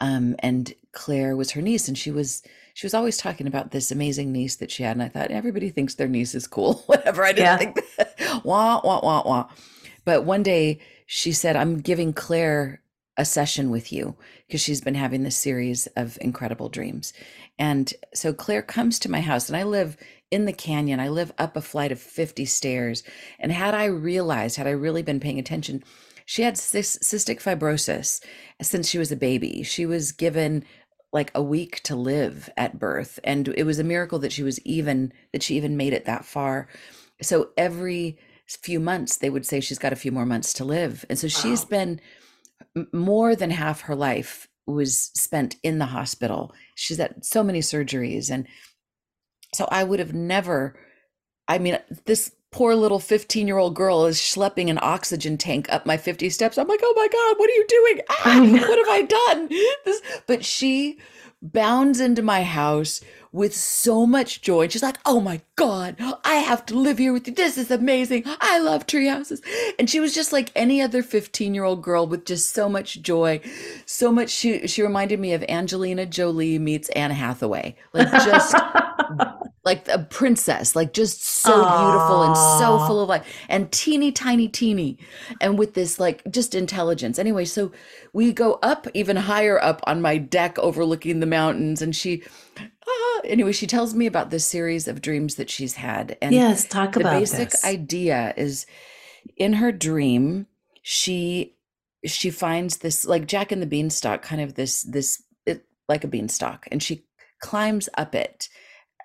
[SPEAKER 2] um, and claire was her niece and she was she was always talking about this amazing niece that she had and i thought everybody thinks their niece is cool. Whatever i didn't
[SPEAKER 1] Yeah.
[SPEAKER 2] think that. Wah wah wah wah. But one day she said i'm giving claire a session with you because she's been having this series of incredible dreams. And so claire comes to my house and i live in the canyon. I live up a flight of 50 stairs and had i realized had i really been paying attention she had cystic fibrosis since she was a baby. She was given like a week to live at birth and it was a miracle that she was even that she even made it that far. So every few months they would say she's got a few more months to live. And so she's been more than half her life was spent in the hospital. She's had so many surgeries and so I would have never I mean, this poor little 15 year old girl is schlepping an oxygen tank up my 50 steps. I'm like, oh my God, what are you doing? Ah, what have I done? This, but she bounds into my house with so much joy. And she's like, oh my God, I have to live here with you. This is amazing. I love tree houses. And she was just like any other 15 year old girl with just so much joy. So much. She, she reminded me of Angelina Jolie meets Anne Hathaway. Like just like a princess, like just so beautiful and so full of life and teeny tiny teeny and with this like just intelligence. Anyway, so we go up even higher up on my deck overlooking the mountains and she ah, anyway, she tells me about this series of dreams that she's had and
[SPEAKER 1] yes, talk
[SPEAKER 2] the
[SPEAKER 1] about
[SPEAKER 2] basic
[SPEAKER 1] this.
[SPEAKER 2] idea is in her dream she she finds this like jack and the beanstalk kind of this this it, like a beanstalk and she climbs up it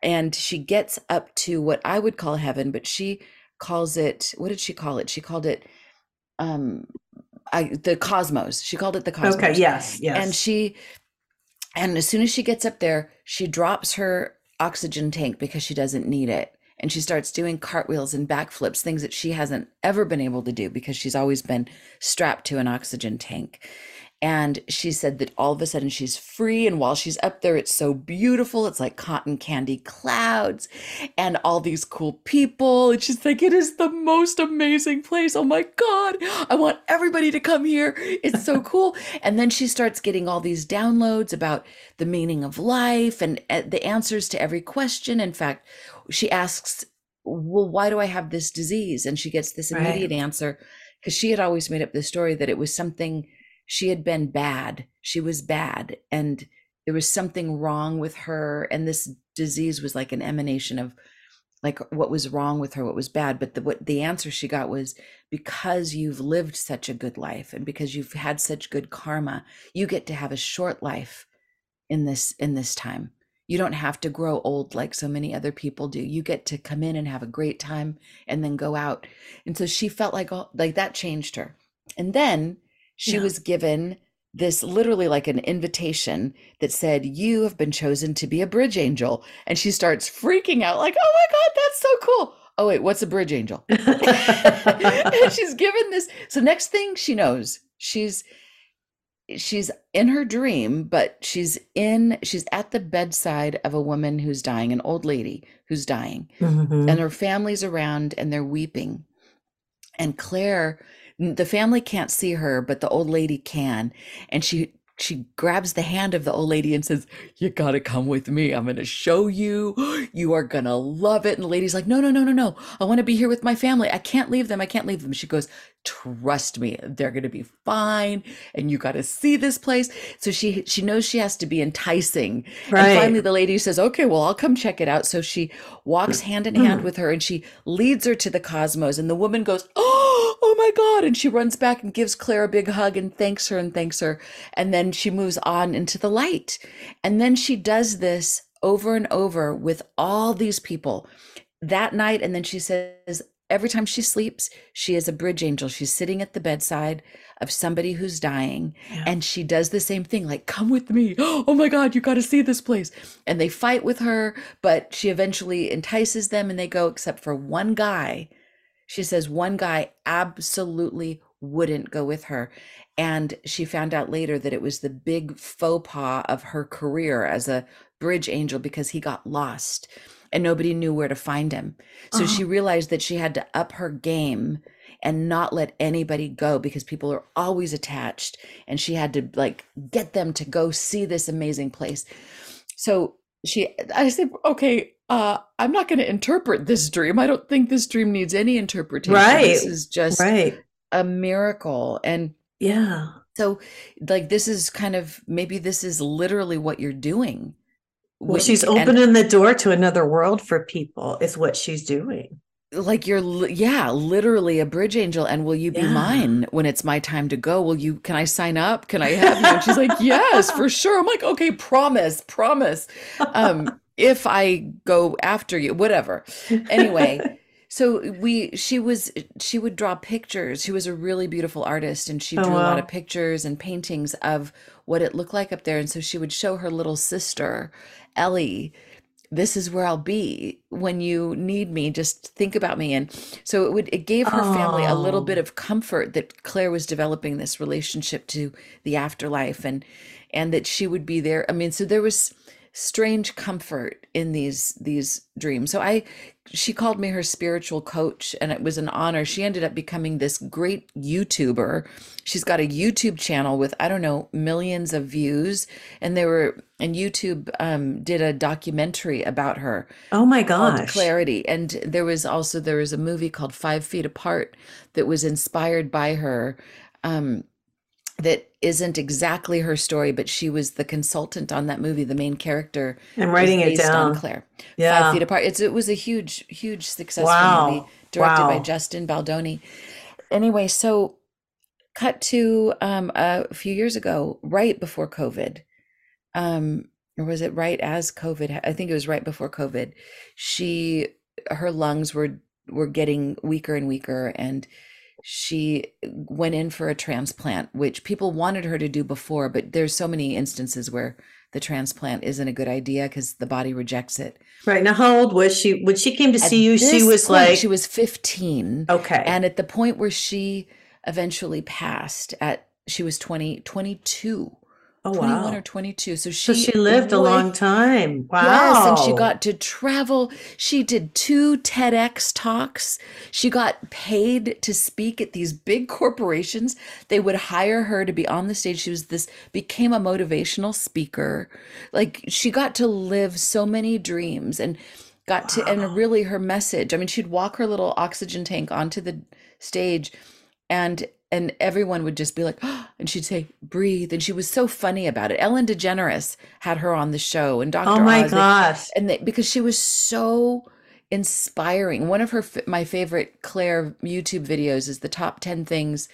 [SPEAKER 2] and she gets up to what i would call heaven but she calls it what did she call it she called it um I, the cosmos she called it the cosmos
[SPEAKER 1] Okay, yes, yes.
[SPEAKER 2] and she and as soon as she gets up there she drops her oxygen tank because she doesn't need it. And she starts doing cartwheels and backflips things that she hasn't ever been able to do because she's always been strapped to an oxygen tank and she said that all of a sudden she's free and while she's up there it's so beautiful. It's like cotton candy clouds and all these cool people. And she's like it is the most amazing place. Oh my god. I want everybody to come here. It's so cool. And then she starts getting all these downloads about the meaning of life and uh, the answers to every question. In fact she asks well why do i have this disease? And she gets this
[SPEAKER 1] Right.
[SPEAKER 2] immediate answer because she had always made up the story that it was something she had been bad. She was bad and there was something wrong with her and this disease was like an emanation of like what was wrong with her what was bad. But the what the answer she got was because you've lived such a good life and because you've had such good karma you get to have a short life in this in this time. You don't have to grow old like so many other people do. You get to come in and have a great time and then go out. And so she felt like all like that changed her. And then she
[SPEAKER 1] Yeah.
[SPEAKER 2] was given this literally like an invitation that said you have been chosen to be a bridge angel and she starts freaking out like oh my god that's so cool oh wait, what's a bridge angel? and she's given this. So next thing she knows, she's she's in her dream, but she's in she's at the bedside of a woman who's dying, an old lady who's dying,
[SPEAKER 1] Mhm.
[SPEAKER 2] and her family's around and they're weeping. And Claire, the family can't see her, but the old lady can, and she she grabs the hand of the old lady and says, "You got to come with me. I'm to show you. You are to love it." And the lady's like, "No, no, no, no, no. I want to be here with my family. I can't leave them. I can't leave them." She goes, "Trust me. They're going to be fine, and you got to see this place." So she she knows she has to be enticing. And finally the lady says, "Okay, well, I'll come check it out." So she walks hand in hand mm. with her and she leads her to the cosmos and the woman goes, "Oh, oh my god." And she runs back and gives Claire a big hug and thanks her and thanks her. And then she moves on into the light. And then she does this over and over with all these people that night and then she says every time she sleeps, she is a bridge angel. She's sitting at the bedside of somebody who's dying
[SPEAKER 1] Yeah.
[SPEAKER 2] and she does the same thing like come with me. Oh my god you got to see this place. And they fight with her but she eventually entices them and they go except for one guy. She says one guy absolutely wouldn't go with her. And she found out later that it was the big faux pas of her career as a bridge angel because he got lost and nobody knew where to find him so
[SPEAKER 1] Oh.
[SPEAKER 2] she realized that she had to up her game and not let anybody go because people are always attached and she had to like get them to go see this amazing place so she i said okay uh i'm not going to interpret this dream i don't think this dream needs any interpretation
[SPEAKER 1] Right.
[SPEAKER 2] this is just
[SPEAKER 1] Right.
[SPEAKER 2] a miracle and
[SPEAKER 1] Yeah.
[SPEAKER 2] so like this is kind of maybe this is literally what you're doing
[SPEAKER 1] Well, she's
[SPEAKER 2] and-
[SPEAKER 1] opening the door to another world for people, is what she's doing.
[SPEAKER 2] like you're yeah literally a bridge angel and will you be
[SPEAKER 1] Yeah.
[SPEAKER 2] mine when it's my time to go? Will you can i sign up? Can i have you? And she's like yes for sure. I'm like okay promise promise. Um if i go after you whatever. Anyway so uh, we she was she would draw pictures she was a really beautiful artist and she
[SPEAKER 1] Oh,
[SPEAKER 2] drew a lot of pictures and paintings of what it looked like up there and so she would show her little sister ellie this is where I'll be when you need me. Just think about me. And so it would it gave her family a little
[SPEAKER 1] Oh.
[SPEAKER 2] bit of comfort that Claire was developing this relationship to the afterlife and and that she would be there. I mean, so there was strange comfort in these these dreams. So I she called me her spiritual coach and it was an honor. She ended up becoming this great YouTuber. She's got a YouTube channel with I don't know millions of views and they were and YouTube um did a documentary about her
[SPEAKER 1] Oh my gosh.
[SPEAKER 2] Clarity. And there was also there was a movie called Five Feet Apart that was inspired by her. Um, that isn't exactly her story, but she was the consultant on that movie. The main character
[SPEAKER 1] I'm writing it down.
[SPEAKER 2] Claire. Five Feet Apart. It's it was a huge, huge successful movie
[SPEAKER 1] Wow.
[SPEAKER 2] directed by Justin Baldoni. Anyway, so cut to um, a few years ago, right before COVID. Um, or was it right as COVID? I think it was right before COVID. She her lungs were were getting weaker and weaker and she went in for a transplant which people wanted her to do before but there's so many instances where the transplant isn't a good idea because the body rejects it
[SPEAKER 1] Right. Now, how old was she? When she came to
[SPEAKER 2] At
[SPEAKER 1] see you, she was
[SPEAKER 2] point,
[SPEAKER 1] like,
[SPEAKER 2] she was 15
[SPEAKER 1] okay.
[SPEAKER 2] and at the point where she eventually passed at she was 20 22
[SPEAKER 1] oh,
[SPEAKER 2] 21
[SPEAKER 1] wow.
[SPEAKER 2] or 22 so she
[SPEAKER 1] so she lived a long time. Wow.
[SPEAKER 2] Yes, and she got to travel. She did two TEDx talks. She got paid to speak at these big corporations. They would hire her to be on the stage. She was this became a motivational speaker. Like she got to live so many dreams and got to and really her message. I mean, she'd walk her little oxygen tank onto the stage and and everyone would just be like and she'd say breathe and she was so funny about it ellen degeneres had her on the show and dr
[SPEAKER 1] Oh my
[SPEAKER 2] oz
[SPEAKER 1] gosh.
[SPEAKER 2] and they, because she was so inspiring one of her my favorite claire youtube videos is the top 10 things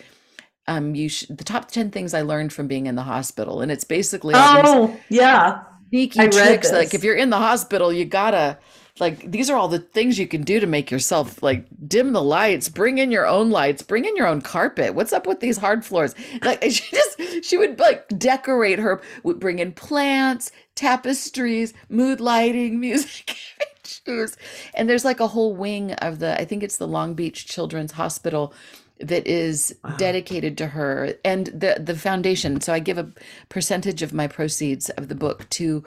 [SPEAKER 2] um you sh- the top 10 things i learned from being in the hospital and it's basically
[SPEAKER 1] Oh, yeah.
[SPEAKER 2] sneaky tricks like if you're in the hospital you gotta like these are all the things you can do to make yourself like dim the lights bring in your own lights bring in your own carpet what's up with these hard floors like she just she would like decorate her would bring in plants tapestries mood lighting music shoes. And there's like a whole wing of the, I think it's the Long Beach Children's Hospital that is
[SPEAKER 1] Wow.
[SPEAKER 2] dedicated to her and the the foundation. So I give a percentage of my proceeds of the book to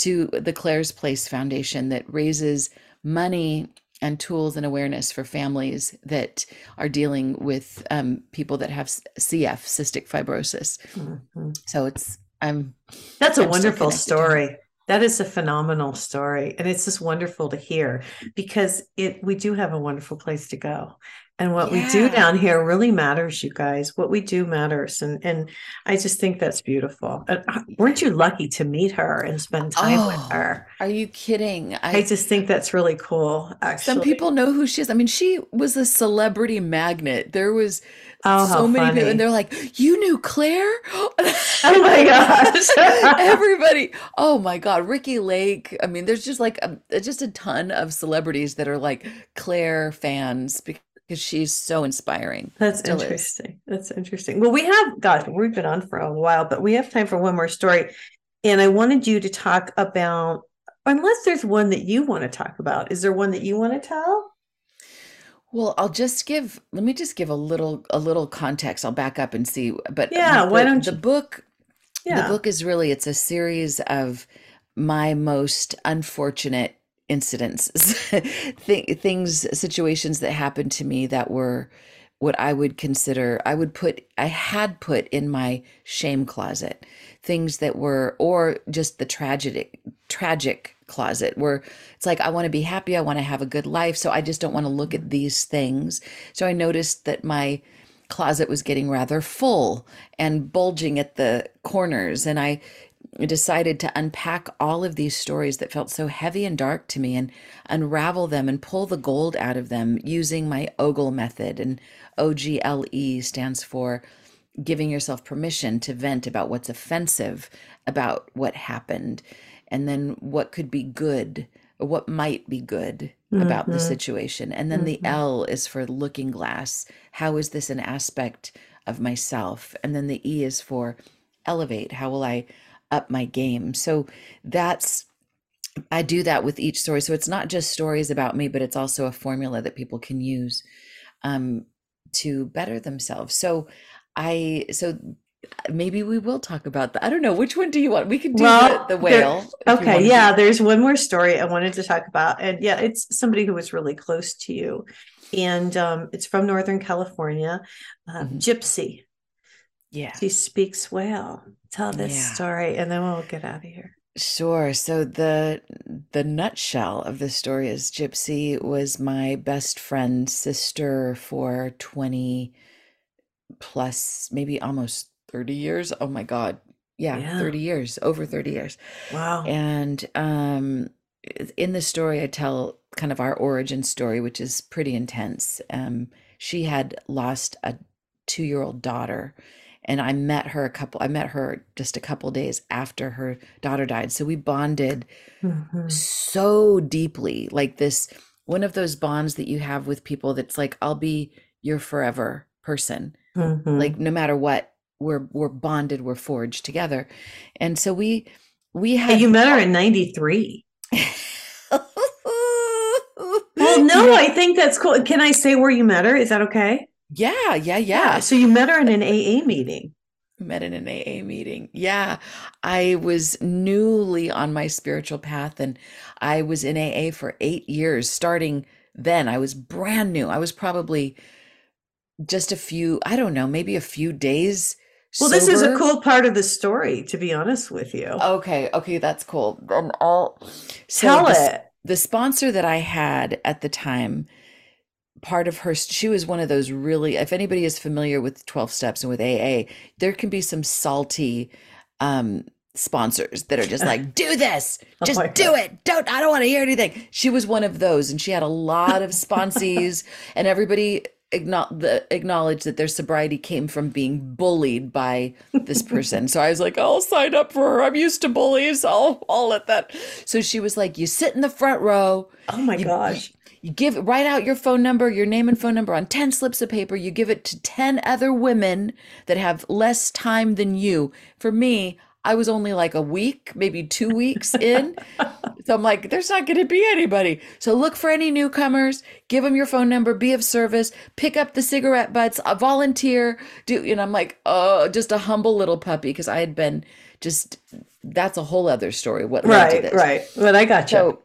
[SPEAKER 2] to the Claire's Place Foundation that raises money and tools and awareness for families that are dealing with um, people that have CF, cystic fibrosis.
[SPEAKER 1] Mhm.
[SPEAKER 2] So it's I'm
[SPEAKER 1] That's a
[SPEAKER 2] I'm
[SPEAKER 1] wonderful
[SPEAKER 2] her.
[SPEAKER 1] story. That is a phenomenal story. And it's just wonderful to hear because it we do have a wonderful place to go. And what we do down here really matters, you guys. What we do matters. And and I just think that's beautiful. Uh, weren't you lucky to meet her and spend time with
[SPEAKER 2] Oh,
[SPEAKER 1] her?
[SPEAKER 2] Are you kidding?
[SPEAKER 1] I just think that's really cool, actually.
[SPEAKER 2] Some people know who she is. I mean, she was a celebrity magnet. There was
[SPEAKER 1] Oh,
[SPEAKER 2] so many people, and they're like, "You knew Claire?"
[SPEAKER 1] Oh my gosh.
[SPEAKER 2] Everybody. Oh my God, Ricki Lake. I mean, there's just like a, just a ton of celebrities that are like Claire fans because she's so inspiring.
[SPEAKER 1] That's
[SPEAKER 2] Still is.
[SPEAKER 1] interesting. That's interesting. Well, we have, gosh, we've been on for a while, but we have time for one more story. And I wanted you to talk about, unless there's one that you want to talk about, is there one that you want to tell?
[SPEAKER 2] Well, I'll just give, let me just give a little a little context. I'll back up and see. But
[SPEAKER 1] Yeah, why
[SPEAKER 2] the,
[SPEAKER 1] don't
[SPEAKER 2] the
[SPEAKER 1] you-
[SPEAKER 2] book The book is really it's a series of my most unfortunate incidents, Th- things, situations that happened to me that were what I would consider I would put I had put in my shame closet. Things that were or just the tragic tragic closet where it's like I want to be happy, I want to have a good life, so I just don't want to look at these things. So I noticed that my closet was getting rather full and bulging at the corners and i decided to unpack all of these stories that felt so heavy and dark to me and unravel them and pull the gold out of them using my ogle method and ogle stands for giving yourself permission to vent about what's offensive about what happened and then what could be good or what might be good about the
[SPEAKER 1] Mhm.
[SPEAKER 2] situation. And then the
[SPEAKER 1] Mhm.
[SPEAKER 2] L is for looking glass. How is this an aspect of myself? And then the E is for elevate. How will I up my game? So that's I do that with each story. So it's not just stories about me, but it's also a formula that people can use um, to better themselves. So I so maybe we will talk about that. I don't know which one do you want. We could do
[SPEAKER 1] Well,
[SPEAKER 2] the, the whale. you
[SPEAKER 1] Okay, yeah, there's one more story I wanted to talk about. And yeah, it's somebody who was really close to you. And um, it's from Northern California, uh,
[SPEAKER 2] Mhm.
[SPEAKER 1] Gypsy.
[SPEAKER 2] Yeah.
[SPEAKER 1] She speaks well. Tell this
[SPEAKER 2] Yeah.
[SPEAKER 1] story and then we'll get out of here.
[SPEAKER 2] Sure. So the the nutshell of the story is Gypsy was my best friend's sister for 20 plus maybe almost 30 years. Oh my God. Yeah,
[SPEAKER 1] Yeah.
[SPEAKER 2] 30 years, over 30 years.
[SPEAKER 1] Wow.
[SPEAKER 2] And um in the story I tell kind of our origin story, which is pretty intense. Um she had lost a 2-year-old daughter and I met her a couple I met her just a couple days after her daughter died. So we bonded
[SPEAKER 1] Mhm.
[SPEAKER 2] so deeply, like this one of those bonds that you have with people that's like I'll be your forever person.
[SPEAKER 1] Mhm.
[SPEAKER 2] Like no matter what, we're we're bonded, we're forged together. And so we we had
[SPEAKER 1] you met her in 93. Well, no, I think that's cool. Can I say where you met her? Is that okay?
[SPEAKER 2] Yeah, yeah, yeah.
[SPEAKER 1] So you met her in an AA meeting.
[SPEAKER 2] Met in an AA meeting. Yeah. I was newly on my spiritual path and I was in AA for eight years. Starting then, I was brand new. I was probably just a few, I don't know, maybe a few days.
[SPEAKER 1] Well, this is a cool part of the story, to be honest with you.
[SPEAKER 2] Okay, okay, that's cool. Then I'll so
[SPEAKER 1] Tell
[SPEAKER 2] the
[SPEAKER 1] it.
[SPEAKER 2] the sponsor that I had at the time, part of her, she was one of those really, if anybody is familiar with 12 steps and with AA, there can be some salty um, sponsors that are just like, do this,
[SPEAKER 1] Oh
[SPEAKER 2] just
[SPEAKER 1] my
[SPEAKER 2] do
[SPEAKER 1] God.
[SPEAKER 2] it. Don't, I don't want to hear anything. She was one of those, and she had a lot of sponsees, and everybody acknowledged that their sobriety came from being bullied by this person. so I was like, I'll sign up for her. I'm used to bullies. I'll, I'll let that. So she was like, you sit in the front row.
[SPEAKER 1] Oh my
[SPEAKER 2] You-
[SPEAKER 1] gosh.
[SPEAKER 2] You give write out your phone number, your name and phone number on 10 slips of paper. You give it to 10 other women that have less time than you. For me, I was only like a week, maybe two weeks in. so I'm like, there's not going to be anybody. So look for any newcomers, give them your phone number, be of service, pick up the cigarette butts, uh, volunteer. Do and I'm like, oh, just a humble little puppy because I had been just. That's a whole other story. What led to
[SPEAKER 1] Right,
[SPEAKER 2] this?
[SPEAKER 1] right. But I got you.
[SPEAKER 2] So,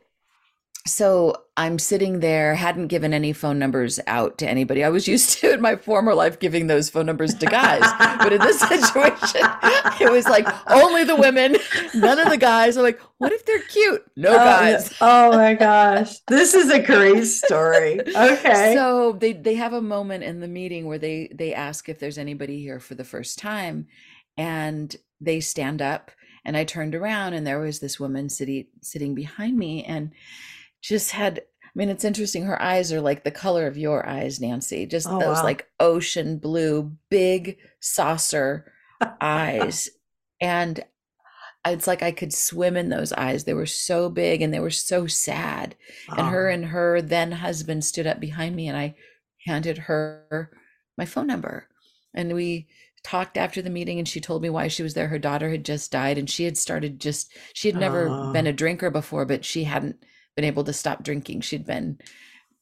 [SPEAKER 2] so I'm sitting there, hadn't given any phone numbers out to anybody. I was used to in my former life giving those phone numbers to guys, but in this situation, it was like only the women, none of the guys. I'm like, what if they're cute? No
[SPEAKER 1] Oh,
[SPEAKER 2] guys.
[SPEAKER 1] Oh my gosh. This is a great story. Okay.
[SPEAKER 2] So they they have a moment in the meeting where they they ask if there's anybody here for the first time, and they stand up. And I turned around, and there was this woman sitting sitting behind me, and just had. I mean, it's interesting. Her eyes are like the color of your eyes, Nancy. Just
[SPEAKER 1] Oh,
[SPEAKER 2] those
[SPEAKER 1] wow.
[SPEAKER 2] like ocean blue, big saucer eyes, and it's like I could swim in those eyes. They were so big, and they were so sad and her
[SPEAKER 1] Oh.
[SPEAKER 2] and her then husband stood up behind me and i handed her my phone number and we talked after the meeting and she told me why she was there her daughter had just died and she had started just she had never been
[SPEAKER 1] Oh.
[SPEAKER 2] a drinker before but she hadn't been able to stop drinking she'd been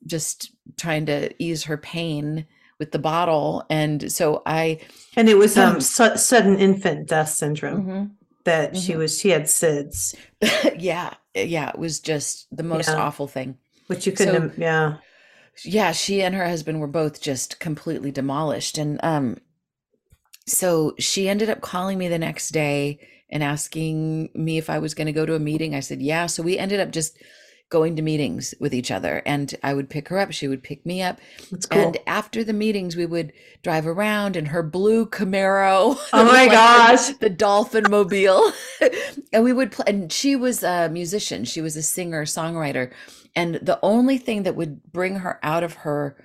[SPEAKER 2] just trying to ease her pain with the bottle and so i
[SPEAKER 1] And it was um su- sudden infant death syndrome
[SPEAKER 2] Mhm.
[SPEAKER 1] that she
[SPEAKER 2] Mhm.
[SPEAKER 1] was she had SIDS,
[SPEAKER 2] yeah yeah it was just the most
[SPEAKER 1] Yeah.
[SPEAKER 2] awful thing
[SPEAKER 1] which you couldn't
[SPEAKER 2] So-
[SPEAKER 1] have- yeah.
[SPEAKER 2] yeah she and her husband were both just completely demolished and um so she ended up calling me the next day and asking me if i was going to go to a meeting i said yeah so we ended up just going to meetings with each other and i would pick her up she would pick me up
[SPEAKER 1] That's cool.
[SPEAKER 2] and after the meetings we would drive around in her blue camaro
[SPEAKER 1] Oh my
[SPEAKER 2] like the-
[SPEAKER 1] gosh.
[SPEAKER 2] the dolphin mobile and we would play and she was a musician she was a singer songwriter and the only thing that would bring her out of her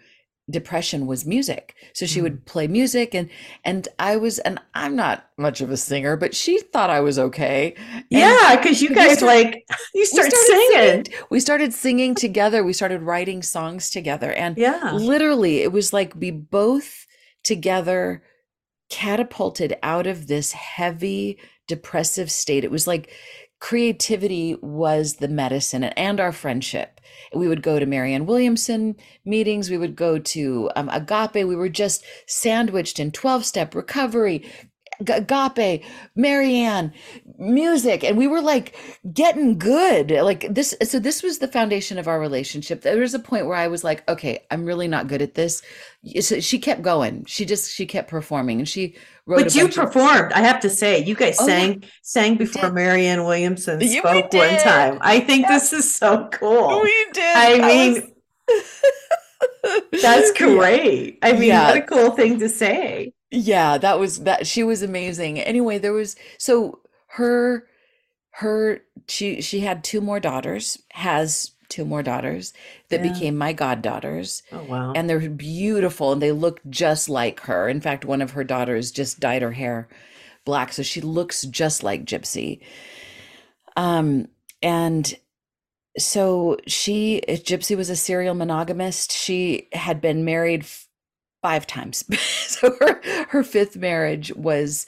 [SPEAKER 2] depression was music so she
[SPEAKER 1] Mm.
[SPEAKER 2] would play music and and i was and i'm not much of a singer but she thought i was okay And
[SPEAKER 1] yeah, because you guys
[SPEAKER 2] start-
[SPEAKER 1] like you start
[SPEAKER 2] started
[SPEAKER 1] singing.
[SPEAKER 2] we started singing together we started writing songs together and
[SPEAKER 1] Yeah.
[SPEAKER 2] literally it was like we both together catapulted out of this heavy depressive state it was like creativity was the medicine and our friendship. We would go to marianne williamson meetings. We would go to um, agape. We were just sandwiched in 12-step recovery G- agape marianne music and we were like getting good like this so this was the foundation of our relationship there was a point where i was like okay i'm really not good at this so she kept going she just she kept performing and she wrote
[SPEAKER 1] But you
[SPEAKER 2] bunch of-
[SPEAKER 1] performed. I have to say, you guys
[SPEAKER 2] Oh, yeah.
[SPEAKER 1] sang sang before. Marianne Williamson
[SPEAKER 2] Yeah,
[SPEAKER 1] spoke one time. I think this is so cool.
[SPEAKER 2] we did
[SPEAKER 1] I
[SPEAKER 2] That
[SPEAKER 1] mean,
[SPEAKER 2] was-
[SPEAKER 1] That's great. I mean,
[SPEAKER 2] Yeah.
[SPEAKER 1] what a cool thing to say.
[SPEAKER 2] Yeah that was that she was amazing anyway there was so her her she she had two more daughters has two more daughters that
[SPEAKER 1] Yeah.
[SPEAKER 2] became my goddaughters
[SPEAKER 1] Oh wow.
[SPEAKER 2] and they're beautiful and they look just like her in fact one of her daughters just dyed her hair black so she looks just like gypsy um and so she gypsy was a serial monogamist she had been married f- five times. So her, her fifth marriage was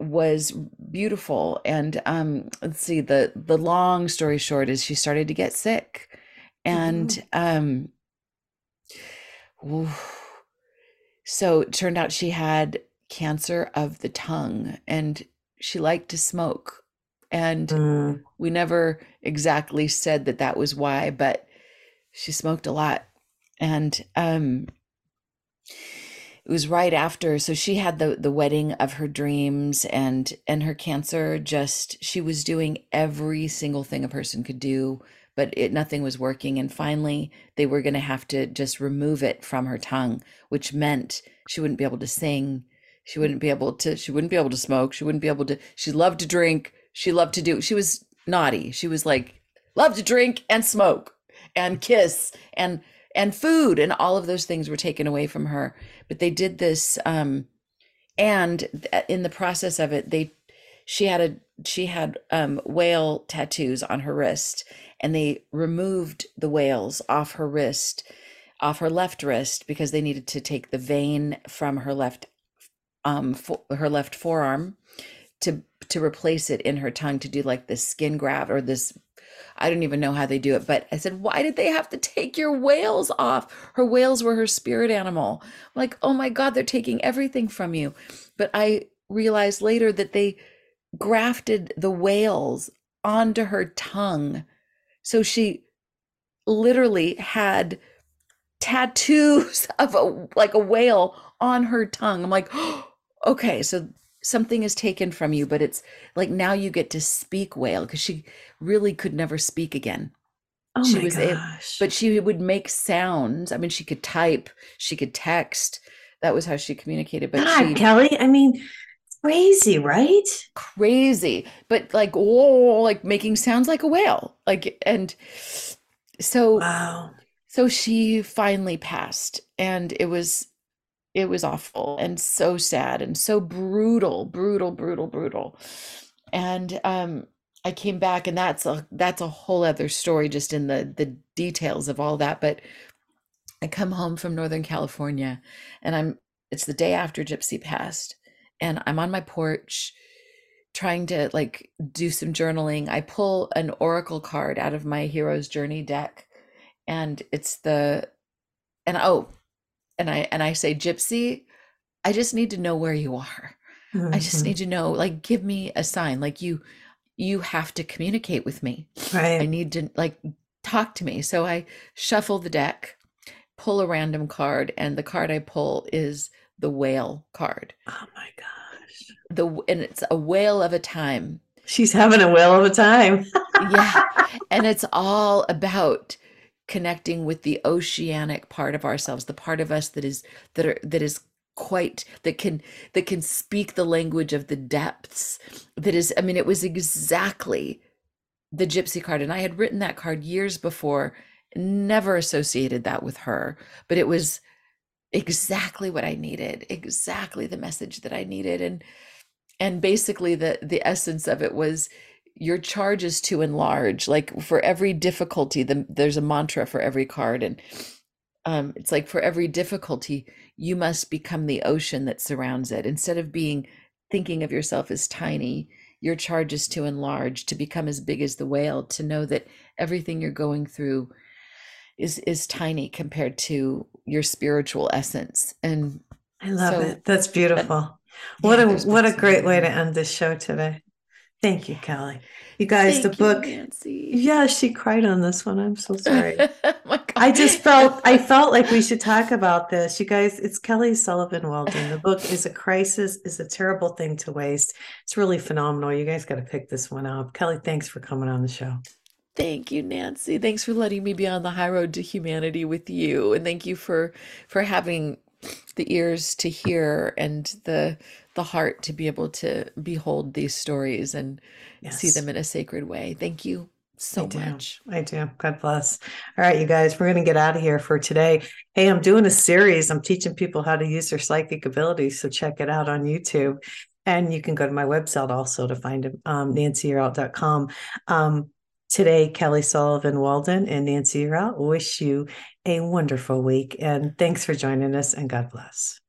[SPEAKER 2] was beautiful. And um let's see the the long story short is she started to get sick. And um oof. so it turned out she had cancer of the tongue and she liked to smoke. And
[SPEAKER 1] Mm,
[SPEAKER 2] we never exactly said that that was why but she smoked a lot. And um it was right after so she had the the wedding of her dreams and and her cancer just she was doing every single thing a person could do but it nothing was working and finally they were going to have to just remove it from her tongue which meant she wouldn't be able to sing she wouldn't be able to she wouldn't be able to smoke she wouldn't be able to she loved to drink she loved to do she was naughty she was like loved to drink and smoke and kiss and and food and all of those things were taken away from her. But they did this um and in the process of it they she had a she had um whale tattoos on her wrist and they removed the whales off her wrist off her left wrist because they needed to take the vein from her left um fo- her left forearm to to replace it in her tongue to do like this skin graft or this I don't even know how they do it, but I said, why did they have to take your whales off? Her whales were her spirit animal. I'm like, oh my God, they're taking everything from you. But I realized later that they grafted the whales onto her tongue. So she literally had tattoos of a like a whale on her tongue. I'm like, oh, okay, so something is taken from you, but it's like now you get to speak whale because she really could never speak again.
[SPEAKER 1] Oh
[SPEAKER 2] She
[SPEAKER 1] my
[SPEAKER 2] was a,
[SPEAKER 1] gosh.
[SPEAKER 2] but she would make sounds. I mean, she could type, she could text. That was how she communicated. But
[SPEAKER 1] God,
[SPEAKER 2] she
[SPEAKER 1] Kelly, I mean, crazy, right?
[SPEAKER 2] crazy, but like oh, like making sounds like a whale. Like and so
[SPEAKER 1] Wow.
[SPEAKER 2] so she finally passed, and it was it was awful and so sad and so brutal, brutal, brutal, brutal. And um I came back and that's a that's a whole other story just in the the details of all that. But I come home from Northern California and I'm it's the day after Gypsy passed and I'm on my porch trying to like do some journaling. I pull an oracle card out of my hero's journey deck and it's the and oh and I and I say Gypsy, I just need to know where you are. I just
[SPEAKER 1] Mhm.
[SPEAKER 2] need to know like give me a sign like you you have to communicate with me.
[SPEAKER 1] Right.
[SPEAKER 2] I need to like talk to me. So I shuffle the deck, pull a random card, and the card I pull is the whale card.
[SPEAKER 1] Oh my gosh.
[SPEAKER 2] The and it's a whale of a time.
[SPEAKER 1] She's having a whale of a time.
[SPEAKER 2] Yeah. And it's all about connecting with the oceanic part of ourselves, the part of us that is that are that is quite that can that can speak the language of the depths. That is, I mean, it was exactly the gypsy card and i had written that card years before never associated that with her but it was exactly what i needed exactly the message that i needed and and basically the the essence of it was your charge is to enlarge like for every difficulty the, there's a mantra for every card and um it's like for every difficulty you must become the ocean that surrounds it instead of being thinking of yourself as tiny your charge is to enlarge to become as big as the whale to know that everything you're going through is is tiny compared to your spiritual essence and
[SPEAKER 1] I love
[SPEAKER 2] So,
[SPEAKER 1] it. That's beautiful. What
[SPEAKER 2] yeah,
[SPEAKER 1] a what a great way to end this show today. Thank you, Kelly. You guys, the
[SPEAKER 2] Thank you,
[SPEAKER 1] book.
[SPEAKER 2] Nancy.
[SPEAKER 1] Yeah, she cried on this one. I'm so sorry. I just felt I felt like we should talk about this. You guys, it's Kelly Sullivan Walden. The book is a crisis, is a terrible thing to waste. It's really phenomenal. You guys got to pick this one up. Kelly, thanks for coming on the show.
[SPEAKER 2] Thank you, Nancy. Thanks for letting me be on the high road to humanity with you, and thank you for for having the ears to hear and the the heart to be able to behold these stories and see them in a sacred way. Thank you so
[SPEAKER 1] I
[SPEAKER 2] much.
[SPEAKER 1] I do. God bless. All right, you guys, we're going to get out of here for today. Hey, I'm doing a series. I'm teaching people how to use their psychic abilities. So check it out on YouTube. And you can go to my website also to find it, um, nancyyearout.com. Um, today, Kelly Sullivan Walden and Nancy Yearout wish you a wonderful week. And thanks for joining us, and God bless.